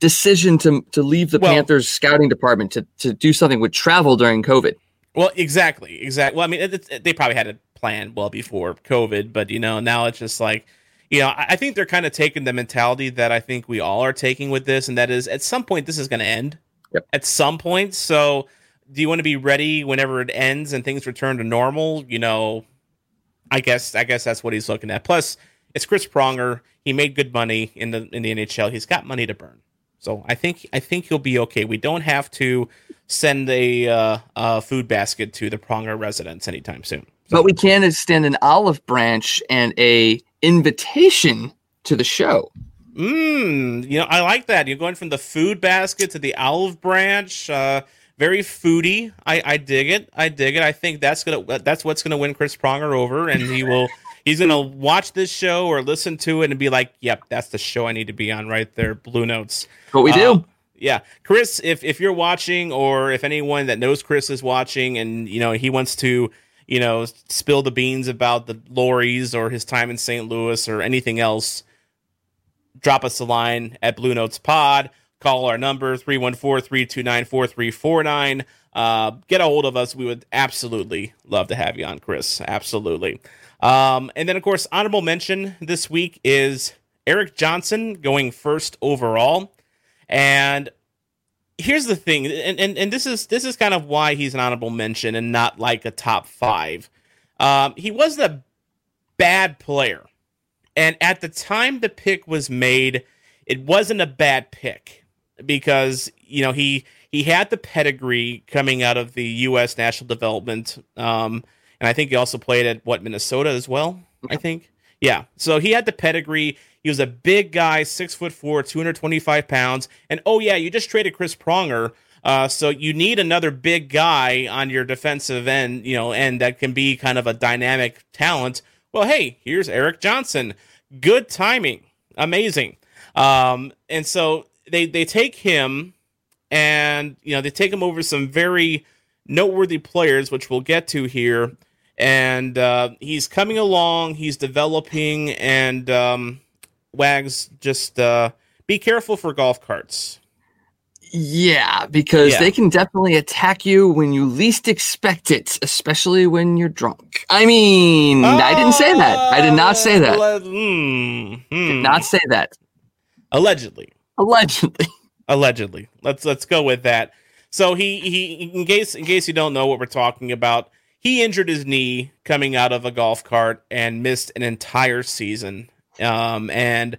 decision to to leave the Well- Panthers scouting department to, to do something with travel during COVID. Well, exactly, exactly. Well, I mean, it, they probably had a plan well before COVID, but you know, now it's just like, you know, I, I think they're kind of taking the mentality that I think we all are taking with this, and that is at some point this is going to end. Yep. At some point, so do you want to be ready whenever it ends and things return to normal? You know, I guess I guess that's what he's looking at. Plus, it's Chris Pronger. He made good money in the in the NHL. He's got money to burn. So I think I think he'll be okay. We don't have to send a, uh, a food basket to the Pronger residence anytime soon. But we can extend an olive branch and a invitation to the show. Mmm, you know, I like that. You're going from the food basket to the olive branch. Uh, very foodie. I, I dig it. I dig it. I think that's gonna that's what's gonna win Chris Pronger over, and he will he's gonna watch this show or listen to it and be like, "Yep, that's the show I need to be on right there." Blue Notes. What we do. Uh, yeah, Chris. If if you're watching, or if anyone that knows Chris is watching, and you know he wants to, you know, spill the beans about the Lauries or his time in St. Louis or anything else, drop us a line at Blue Notes Pod. Call our number 314-329-4349. Uh, get a hold of us. We would absolutely love to have you on, Chris. Absolutely. Um, and then, of course, honorable mention this week is Erik Johnson going first overall. And here's the thing, and, and, and this is this is kind of why he's an honorable mention and not like a top five. Um, he wasn't a bad player. And at the time the pick was made, it wasn't a bad pick because, you know, he he had the pedigree coming out of the US National Development. Um, and I think he also played at what Minnesota as well, I think. Yeah. So he had the pedigree. He was a big guy, six foot four, 225 pounds. And oh, yeah, you just traded Chris Pronger. Uh, so you need another big guy on your defensive end, you know, and that can be kind of a dynamic talent. Well, hey, here's Erik Johnson. Good timing. Amazing. Um, and so they, they take him and, you know, they take him over some very noteworthy players, which we'll get to here. And uh, he's coming along, he's developing, and um, Wags, just uh, be careful for golf carts. Yeah, because Yeah. they can definitely attack you when you least expect it, especially when you're drunk. I mean, I didn't say that. I did not say that. Ale- hmm, hmm. Did not say that. Allegedly. Allegedly. Allegedly. Let's let's go with that. So he he in case in case you don't know what we're talking about, he injured his knee coming out of a golf cart and missed an entire season. Um and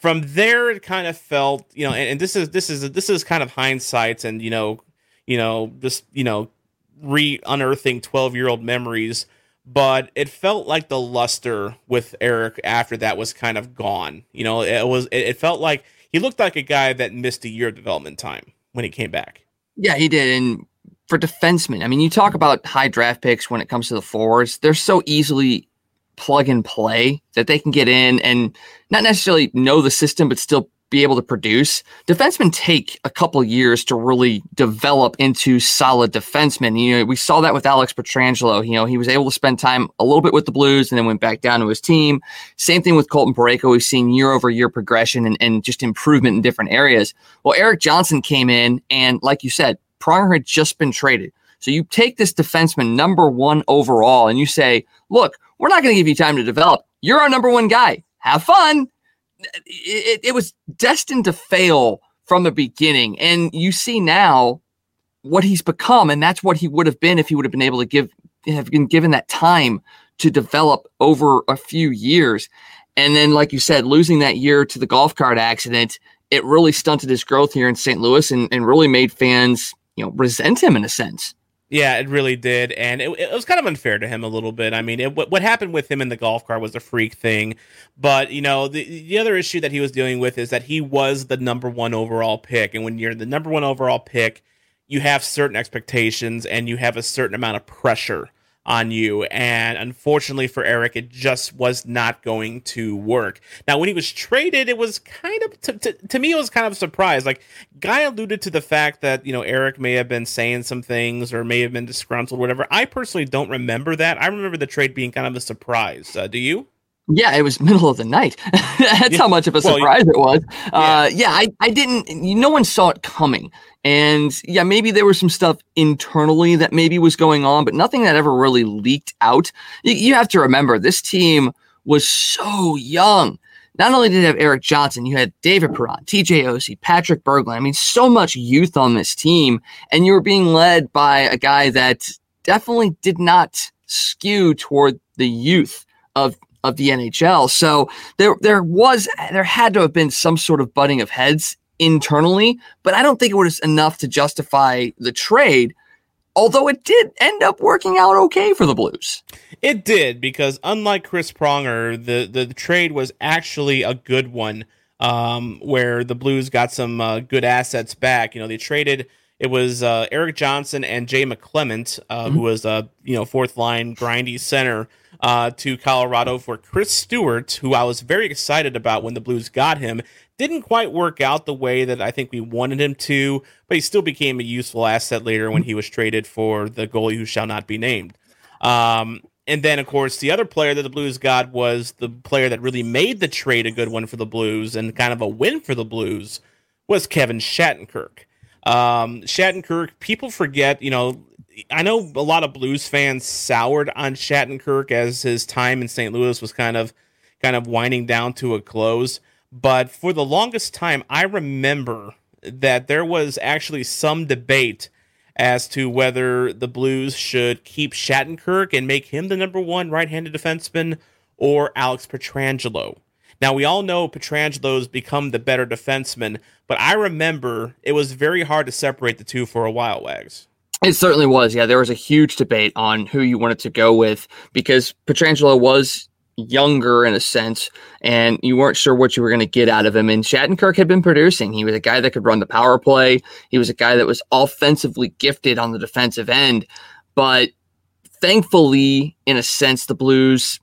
from there it kind of felt, you know, and, and this is this is this is kind of hindsight and you know, you know, just you know, re unearthing 12-year-old memories, but it felt like the luster with Erik after that was kind of gone. You know, it was it, it felt like he looked like a guy that missed a year of development time when he came back. Yeah, he did. And for defensemen, I mean, you talk about high draft picks when it comes to the forwards, they're so easily plug and play that they can get in and not necessarily know the system, but still be able to produce. Defensemen take a couple years to really develop into solid defensemen. You know, we saw that with Alex Pietrangelo. You know, he was able to spend time a little bit with the Blues and then went back down to his team. Same thing with Colton Parayko. We've seen year over year progression and, and just improvement in different areas. Well, Erik Johnson came in and, like you said, Pronger had just been traded. So you take this defenseman number one overall and you say, look, we're not going to give you time to develop. You're our number one guy. Have fun. It, it, it was destined to fail from the beginning. And you see now what he's become. And that's what he would have been if he would have been able to give, have been given that time to develop over a few years. And then, like you said, losing that year to the golf cart accident, it really stunted his growth here in St. Louis and, and really made fans, you know, resent him in a sense. Yeah, it really did, and it, it was kind of unfair to him a little bit. I mean, it, what, what happened with him in the golf cart was a freak thing, but you know, the the other issue that he was dealing with is that he was the number one overall pick, and when you're the number one overall pick, you have certain expectations and you have a certain amount of pressure on you, and unfortunately for Erik, it just was not going to work. Now, when he was traded, it was kind of to, to, to me, it was kind of a surprise. Like, guy alluded to the fact that you know Erik may have been saying some things or may have been disgruntled, whatever. I personally don't remember that. I remember the trade being kind of a surprise. Uh, do you? Yeah, it was middle of the night. That's Yeah. how much of a Well, surprise it was. Uh, yeah, I, I didn't. No one saw it coming, and yeah, maybe there was some stuff internally that maybe was going on, but nothing that ever really leaked out. You, you have to remember this team was so young. Not only did you have Erik Johnson, you had David Perron, TJ Oshie, Patrick Berglund. I mean, so much youth on this team, and you were being led by a guy that definitely did not skew toward the youth of of the NHL. So there there was there had to have been some sort of butting of heads internally, but I don't think it was enough to justify the trade. Although it did end up working out okay for the Blues. It did because unlike Chris Pronger, the, the, the trade was actually a good one. Um, where the Blues got some uh, good assets back. You know, they traded. It was uh, Erik Johnson and Jay McClement, uh, who was a you know fourth line grindy center, uh, to Colorado for Chris Stewart, who I was very excited about when the Blues got him. Didn't quite work out the way that I think we wanted him to, but he still became a useful asset later when he was traded for the goalie who shall not be named. Um, and then, of course, the other player that the Blues got was the player that really made the trade a good one for the Blues and kind of a win for the Blues was Kevin Shattenkirk. Um, Shattenkirk, people forget, you know, I know a lot of Blues fans soured on Shattenkirk as his time in St. Louis was kind of kind of winding down to a close. But for the longest time, I remember that there was actually some debate as to whether the Blues should keep Shattenkirk and make him the number one right-handed defenseman or Alex Pietrangelo. Now we all know Pietrangelo's become the better defenseman, but I remember it was very hard to separate the two for a while, Wags. It certainly was. Yeah, there was a huge debate on who you wanted to go with because Pietrangelo was younger in a sense, and you weren't sure what you were going to get out of him. And Shattenkirk had been producing. He was a guy that could run the power play. He was a guy that was offensively gifted on the defensive end. But thankfully, in a sense, the Blues,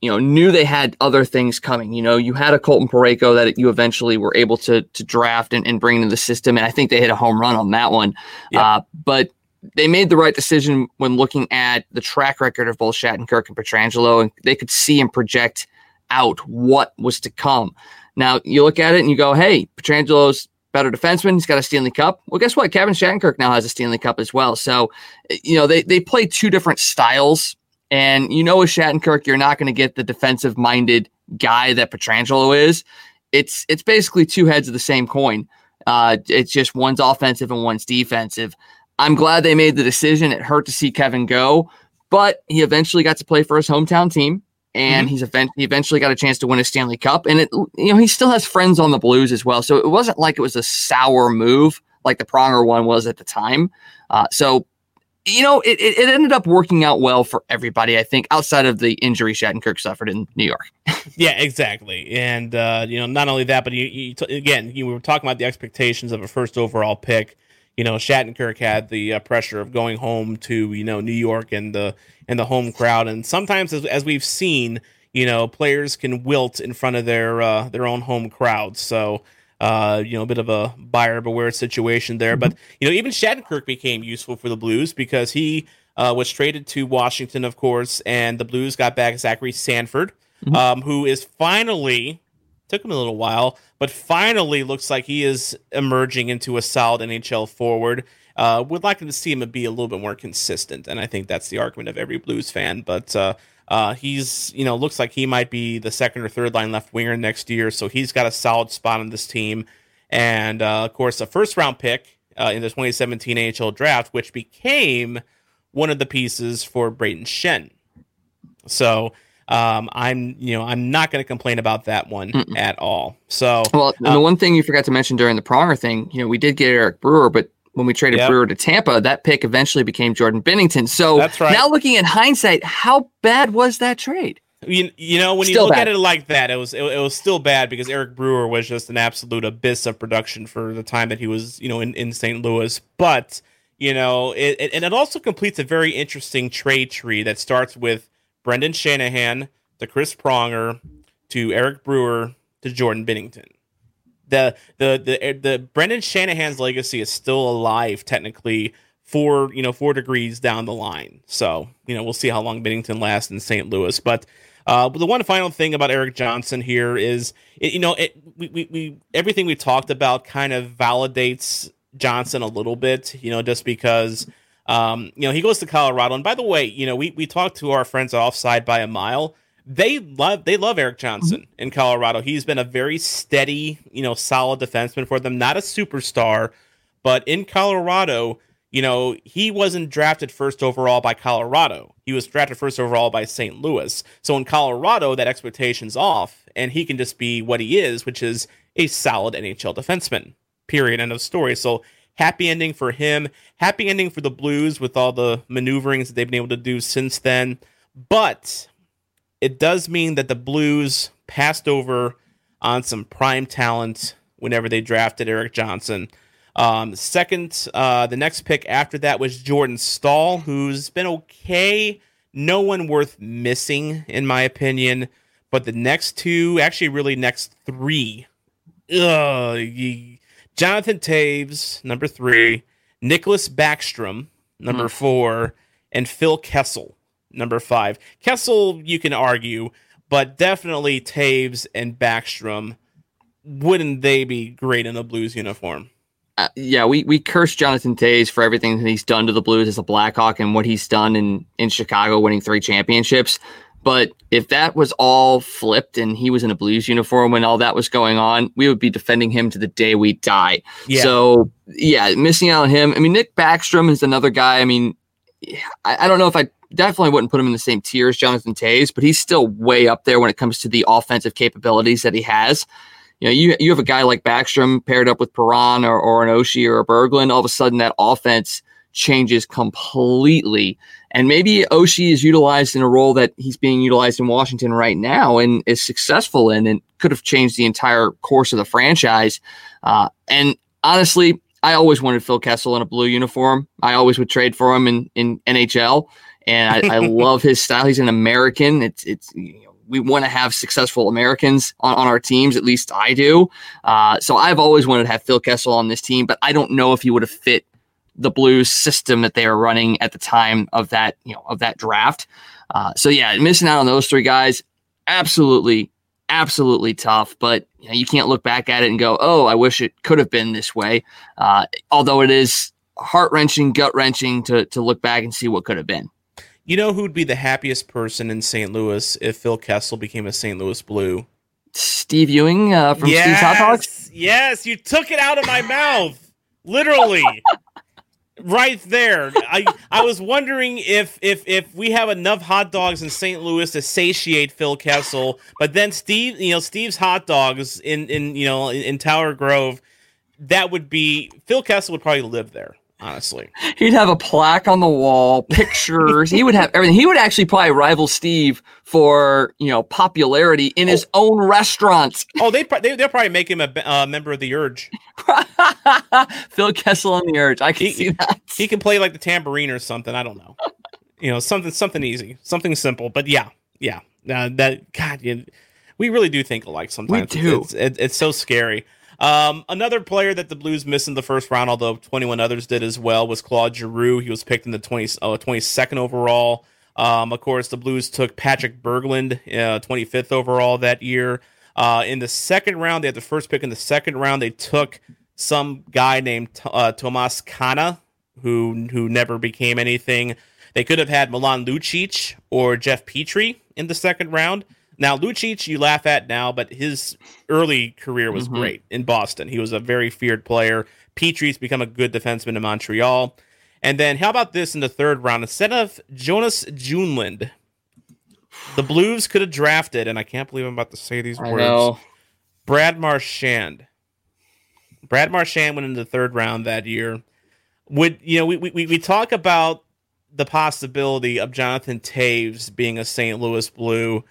you know, knew they had other things coming. You know, you had a Colton Parayko that you eventually were able to to draft and, and bring into the system, and I think they hit a home run on that one. Uh, but they made the right decision when looking at the track record of both Shattenkirk and Pietrangelo, and they could see and project out what was to come. Now you look at it and you go, "Hey, Pietrangelo's better defenseman. He's got a Stanley Cup." Well, guess what? Kevin Shattenkirk now has a Stanley Cup as well. So, you know, they they play two different styles, and you know, with Shattenkirk, you're not going to get the defensive minded guy that Pietrangelo is. It's it's basically two heads of the same coin. Uh, it's just one's offensive and one's defensive. I'm glad they made the decision. It hurt to see Kevin go, but he eventually got to play for his hometown team, and he's event- he eventually got a chance to win a Stanley Cup. And it, you know, he still has friends on the Blues as well, so it wasn't like it was a sour move like the Pronger one was at the time. Uh, so, you know, it, it, it ended up working out well for everybody. I think outside of the injury Shattenkirk suffered in New York. Yeah, exactly. And uh, you know, not only that, but you, you t- again, you were talking about the expectations of a first overall pick. You know, Shattenkirk had the uh, pressure of going home to you know New York and the and the home crowd, and sometimes as, as we've seen, you know, players can wilt in front of their uh, their own home crowd. So. Uh, you know, a bit of a buyer beware situation there, but you know, even Shattenkirk became useful for the Blues because he uh, was traded to Washington, of course, and the Blues got back Zachary Sanford, um, who is finally took him a little while, but finally looks like he is emerging into a solid NHL forward. Uh, would like to see him be a little bit more consistent, and I think that's the argument of every Blues fan. But uh, uh, he's you know looks like he might be the second or third line left winger next year, so he's got a solid spot on this team. And uh, of course, a first round pick uh, in the 2017 NHL draft, which became one of the pieces for Brayden Schenn. So um, I'm you know I'm not going to complain about that one at all. So Well, and the one thing you forgot to mention during the Pronger thing, you know, we did get Eric Brewer, but when we traded Yep. Brewer to Tampa, that pick eventually became Jordan Binnington. So That's right. now looking in hindsight, how bad was that trade? you, you know when you look bad. at it like that, it was it, it was still bad because Eric Brewer was just an absolute abyss of production for the time that he was you know in, in St. Louis. But you know it, it and it also completes a very interesting trade tree that starts with Brendan Shanahan to Chris Pronger to Eric Brewer to Jordan Binnington. The the the the Brendan Shanahan's legacy is still alive technically four you know four degrees down the line. So you know we'll see how long Binnington lasts in St. Louis. But uh, the one final thing about Erik Johnson here is it, you know it, we, we, we everything we talked about kind of validates Johnson a little bit. You know just because. Um, you know, he goes to Colorado. And by the way, you know, we, we talked to our friends offside by a mile. They love they love Erik Johnson mm-hmm. in Colorado. He's been a very steady, you know, solid defenseman for them. Not a superstar, but in Colorado, you know, he wasn't drafted first overall by Colorado. He was drafted first overall by St. Louis. So in Colorado, that expectation's off, and he can just be what he is, which is a solid NHL defenseman. Period. End of story. So happy ending for him. Happy ending for the Blues with all the maneuverings that they've been able to do since then. But it does mean that the Blues passed over on some prime talent whenever they drafted Erik Johnson. Um, second, uh, the next pick after that was Jordan Staal, who's been okay. No one worth missing, in my opinion. But the next two, actually, really next three, ugh, Jonathan Toews, number three, Nicklas Backstrom, number mm. four, and Phil Kessel, number five. Kessel, you can argue, but definitely Toews and Backstrom. Wouldn't they be great in a Blues uniform? uh, yeah, we we curse Jonathan Toews for everything that he's done to the Blues as a Blackhawk and what he's done in in Chicago, winning three championships. But if that was all flipped and he was in a Blues uniform when all that was going on, we would be defending him to the day we die. Yeah. So yeah, missing out on him. I mean, Nick Backstrom is another guy. I mean, I, I don't know if I definitely wouldn't put him in the same tier as Jonathan Toews, but he's still way up there when it comes to the offensive capabilities that he has you know, you you have a guy like Backstrom paired up with Perron or, or an Oshie or a Berglund, all of a sudden that offense changes completely. And maybe Oshie is utilized in a role that he's being utilized in Washington right now and is successful in and could have changed the entire course of the franchise. Uh, and honestly, I always wanted Phil Kessel in a blue uniform. I always would trade for him in, in NHL. And I, I love his style. He's an American. It's, it's, you know, we want to have successful Americans on, on our teams. At least I do. Uh, so I've always wanted to have Phil Kessel on this team, but I don't know if he would have fit the Blues system that they were running at the time of that you know of that draft. Uh, so yeah, missing out on those three guys, absolutely, absolutely tough. But you, know, you can't look back at it and go, "Oh, I wish it could have been this way." Uh, although it is heart wrenching, gut wrenching to to look back and see what could have been. You know who'd be the happiest person in St. Louis if Phil Kessel became a St. Louis Blue? Steve Ewing uh, from yes, Steve's Hot Dogs. Yes, you took it out of my mouth, literally, right there. I I was wondering if if if we have enough hot dogs in St. Louis to satiate Phil Kessel, but then Steve, you know, Steve's Hot Dogs in in you know in, in Tower Grove, that would be Phil Kessel would probably live there honestly. He'd have a plaque on the wall, pictures. he would have everything. He would actually probably rival Steve for you know popularity in his oh. own restaurant. Oh, they they they'll probably make him a uh, member of the Urge. Phil Kessel on the Urge. I can he, see that. He can play like the tambourine or something. I don't know. you know, something something easy, something simple. But yeah, yeah. Uh, that God, you, we really do think alike sometimes. We do. It's, it's, it's so scary. Um, another player that the Blues missed in the first round, although 21 others did as well, was Claude Giroux. He was picked in the 20, uh, 22nd overall. Um, of course, the Blues took Patrick Berglund, uh, 25th overall that year. Uh, in the second round, they had the first pick in the second round. They took some guy named uh, Tomas Kana, who who never became anything. They could have had Milan Lucic or Jeff Petry in the second round. Now, Lucic, you laugh at now, but his early career was mm-hmm. great in Boston. He was a very feared player. Petry's become a good defenseman in Montreal. And then, how about this in the third round? Instead of Jonas Junland, the Blues could have drafted, and I can't believe I'm about to say these I words. Know. Brad Marchand. Brad Marchand went in the third round that year. Would you know? We we we talk about the possibility of Jonathan Toews being a St. Louis Blue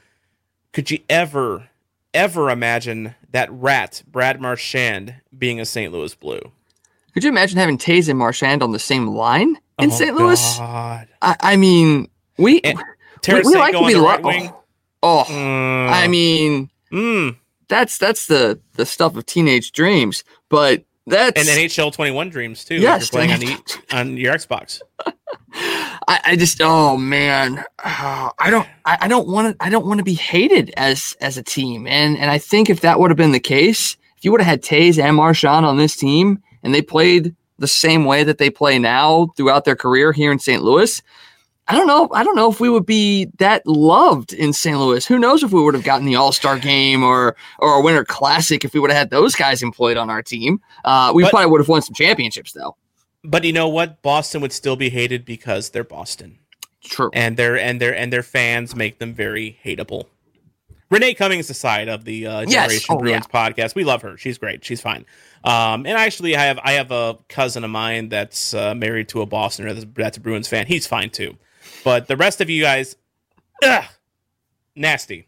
could you ever, ever imagine that rat, Brad Marchand, being a St. Louis Blue? Could you imagine having Toews and Marchand on the same line in oh, St. Louis? God. I, I mean, we, we, we like to be right wing. Oh, oh I mean, mm. that's that's the the stuff of teenage dreams. But That's and NHL 21 Dreams too. Yes, if you're playing on, the, on your Xbox. I, I just oh man, uh, I don't I, I don't want to I don't want to be hated as as a team, and and I think if that would have been the case, if you would have had Toews and Marchand on this team, and they played the same way that they play now throughout their career here in St. Louis, I don't know. I don't know if we would be that loved in St. Louis. Who knows if we would have gotten the All Star game or or a Winter Classic if we would have had those guys employed on our team. Uh, we But- probably would have won some championships though. But you know what? Boston would still be hated because they're Boston. True. And their and their and their fans make them very hateable. Renee Cummings aside of the uh, Yes. Generation Oh, Bruins podcast, we love her. She's great. She's fine. Um, and actually, I have I have a cousin of mine that's uh, married to a Bostoner that's, that's a Bruins fan. He's fine too. But the rest of you guys, ugh, nasty.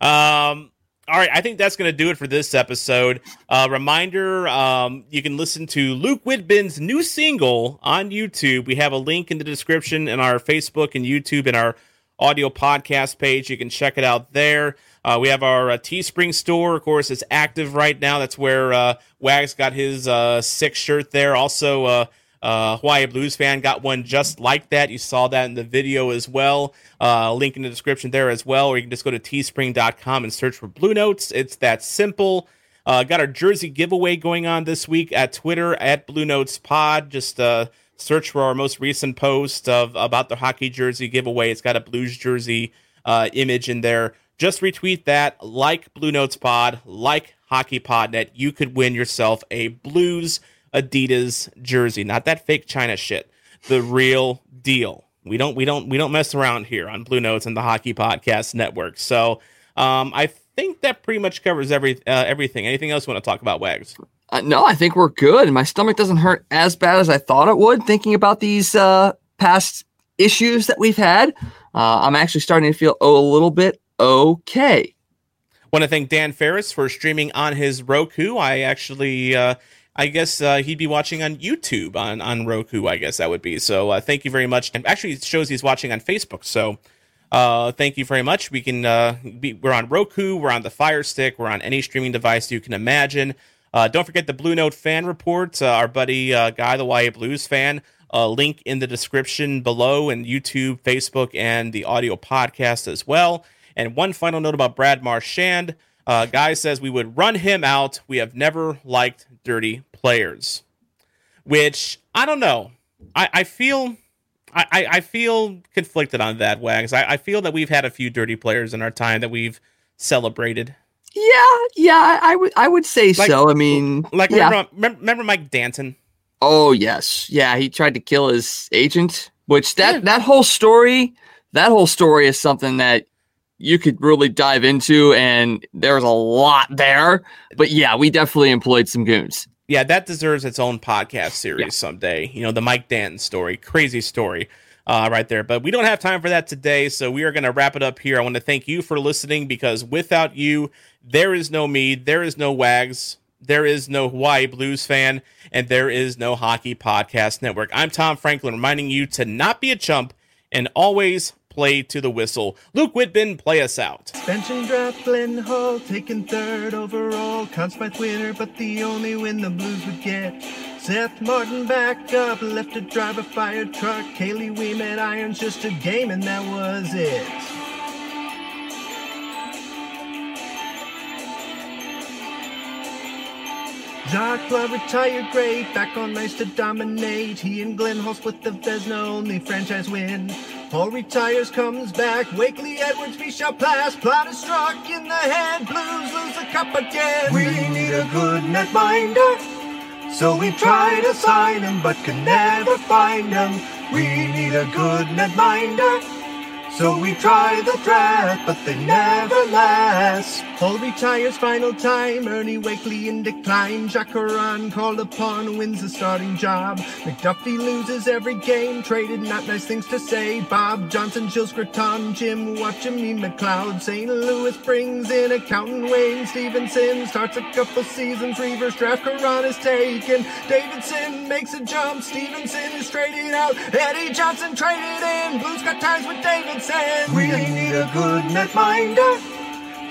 Um, all right, I think that's going to do it for this episode. Uh, reminder um, you can listen to Luke Whitbin's new single on YouTube. We have a link in the description in our Facebook and YouTube and our audio podcast page. You can check it out there. Uh, we have our uh, Teespring store, of course, it's active right now. That's where uh, Wags got his uh, six shirt there. Also, uh, Hawaii Blues fan got one just like that. You saw that in the video as well. Uh, link in the description there as well, or you can just go to teespring.com and search for Blue Notes. It's that simple. Uh, got our jersey giveaway going on this week at Twitter at Blue Notes Pod. Just uh, search for our most recent post of about the hockey jersey giveaway. It's got a Blues jersey uh, image in there. Just retweet that, like Blue Notes Pod, like Hockey Podnet. You could win yourself a Blues Adidas jersey, not that fake China shit. The real deal. We don't we don't we don't mess around here on Blue Notes and the Hockey Podcast Network. So um, I think that pretty much covers every uh, everything. Anything else you want to talk about, Wags? Uh, no, I think we're good. My stomach doesn't hurt as bad as I thought it would. Thinking about these uh, past issues that we've had, uh, I'm actually starting to feel oh, a little bit okay. Want to thank Dan Ferris for streaming on his Roku. I actually, uh, I guess uh, he'd be watching on YouTube on on Roku. I guess that would be. So uh, thank you very much. And actually, it shows he's watching on Facebook. So uh, thank you very much. We can uh, be, we're on Roku, we're on the Fire Stick, we're on any streaming device you can imagine. Uh, don't forget the Blue Note fan report. Uh, our buddy Guy, the YA Blues fan. Link in the description below, and YouTube, Facebook, and the audio podcast as well. And one final note about Brad Marchand. Uh, Guy says we would run him out. We have never liked dirty players, which I don't know. I, I feel. I, I- feel conflicted on that, Wags. I, I feel that we've had a few dirty players in our time that we've celebrated. Yeah, yeah, I would I would say Like- so. I mean, Like, yeah. remember, remember, remember Mike Danton? Oh yes, yeah. He tried to kill his agent, which that that whole story, that whole story is something that you could really dive into, and there's a lot there. But yeah, we definitely employed some goons. Yeah, that deserves its own podcast series someday. You know, the Mike Danton story, crazy story, uh, right there. But we don't have time for that today, so we are going to wrap it up here. I want to thank you for listening because without you, there is no me, there is no Wags, there is no Hawaii Blues fan, and there is no Hockey Podcast Network. I'm Tom Franklin, reminding you to not be a chump and always play to the whistle. Luke Whitbin, play us out. Suspension draft Glenn Hall taking third overall. Conn Smythe winner, but the only win the Blues would get. Seth Martin back up, left to drive a fire truck. Kaylee Weem at irons, just a game, and that was it. Plum retired great, back on nice to dominate. He and Glenn Hall split the Vezina only franchise win. Paul retires, comes back. Wakely Edwards, Bishop Pass. Plot is struck in the head. Blues lose the cup again. We need a good netminder. So we try to sign him, but can never find him. We need a good netminder. So we try the draft, but they never last. Paul retires final time, Ernie Wakely in decline. Jacaran called upon, wins the starting job. McDuffe loses every game, traded not nice things to say. Bob Johnson, Jill Scraton, Jim watching me McLeod. St. Louis brings in accountant Wayne Stephenson, starts a couple seasons, reverse draft, Caron is taken. Davidson makes a jump, Stephenson is traded out. Eddie Johnston traded in, Blues got ties with Davidson. We need a good netminder.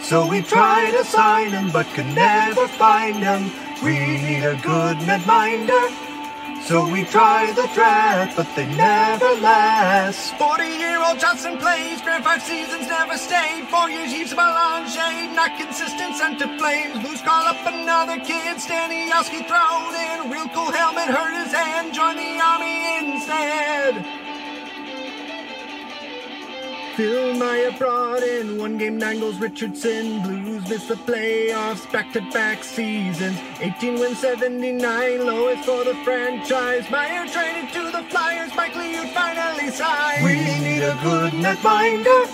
So we try to sign him, but can never find him. We need a good netminder. So we try the draft, but they never last. 40 year old Johnson plays, grand five seasons never stayed. Four years he's a shade, not consistent, sent to flames. Blues call up another kid, Staniowski thrown in. Real cool helmet hurt his hand, join the army instead. Phil Myre brought in one game, nine goals. Richardson Blues miss the playoffs, back to back seasons. 18 wins, 79 lowest for the franchise. Myre traded to the Flyers, Mike Liut finally signed. We need a good netminder,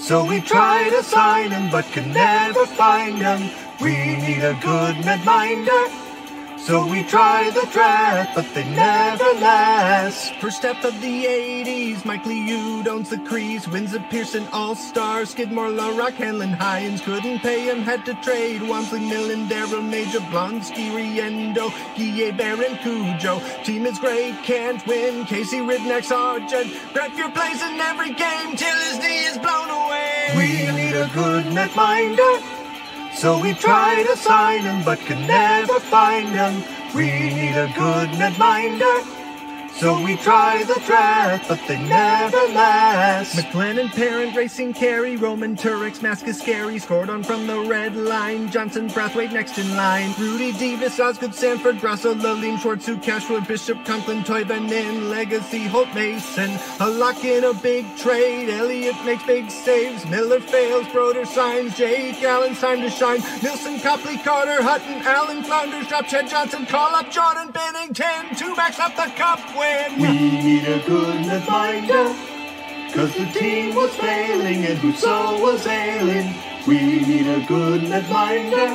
so we try to sign him, but can never find him. We need a good netminder. So we try the draft, but they never last. First step of the 80s, Mike Liut owns the crease, wins a Pearson All-Star, Skidmore, Larocque, Hanlon, Hines, couldn't pay him, had to trade. Wamsley, Millen, Darryl, Major, Blonsky, Riendeau, Guille, Baron, Cujo. Team is great, can't win. Casey, Ridneck, Sarjeant, Fuhr plays in every game till his knee is blown away. We need a good netminder. So we try to sign him, but can never find him. We need a good netminder. So we try the draft, but they never last. McLennan, Parent, Racing, Carey, Roman, Turek, Mask is scary. Scored on from the red line. Johnson, Brathwaite next in line. Rudy Davis, Osgood, Sanford, Grasso, Lalime, Schwarz, Cashwood, Bishop, Conklin, Toivonen, Legace, Holt, Mason. A lock in a big trade. Elliott makes big saves. Miller fails. Brodeur signs. Jake Allen's time to shine. Nilsson, Copley, Carter, Hutton, Allen, Flounders, drop Chad Johnson, call up Jordan Binnington. Two backs up the cup win. We need a good netminder, cause the team was failing and Husso was ailing. We need a good netminder.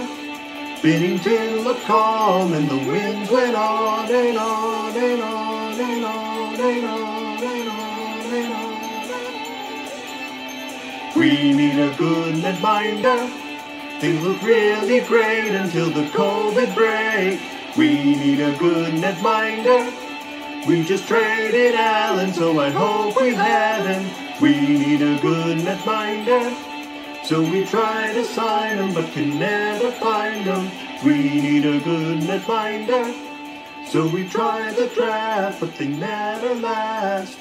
Binnington looked calm and the winds went on and on and on and on and on and on and on. We need a good netminder. Things look really great until the COVID break. We need a good netminder. We just traded Allen, so I hope we have him. We need a good netminder. So we try to sign him, but can never find him. We need a good netminder. So we try the draft, but they never last.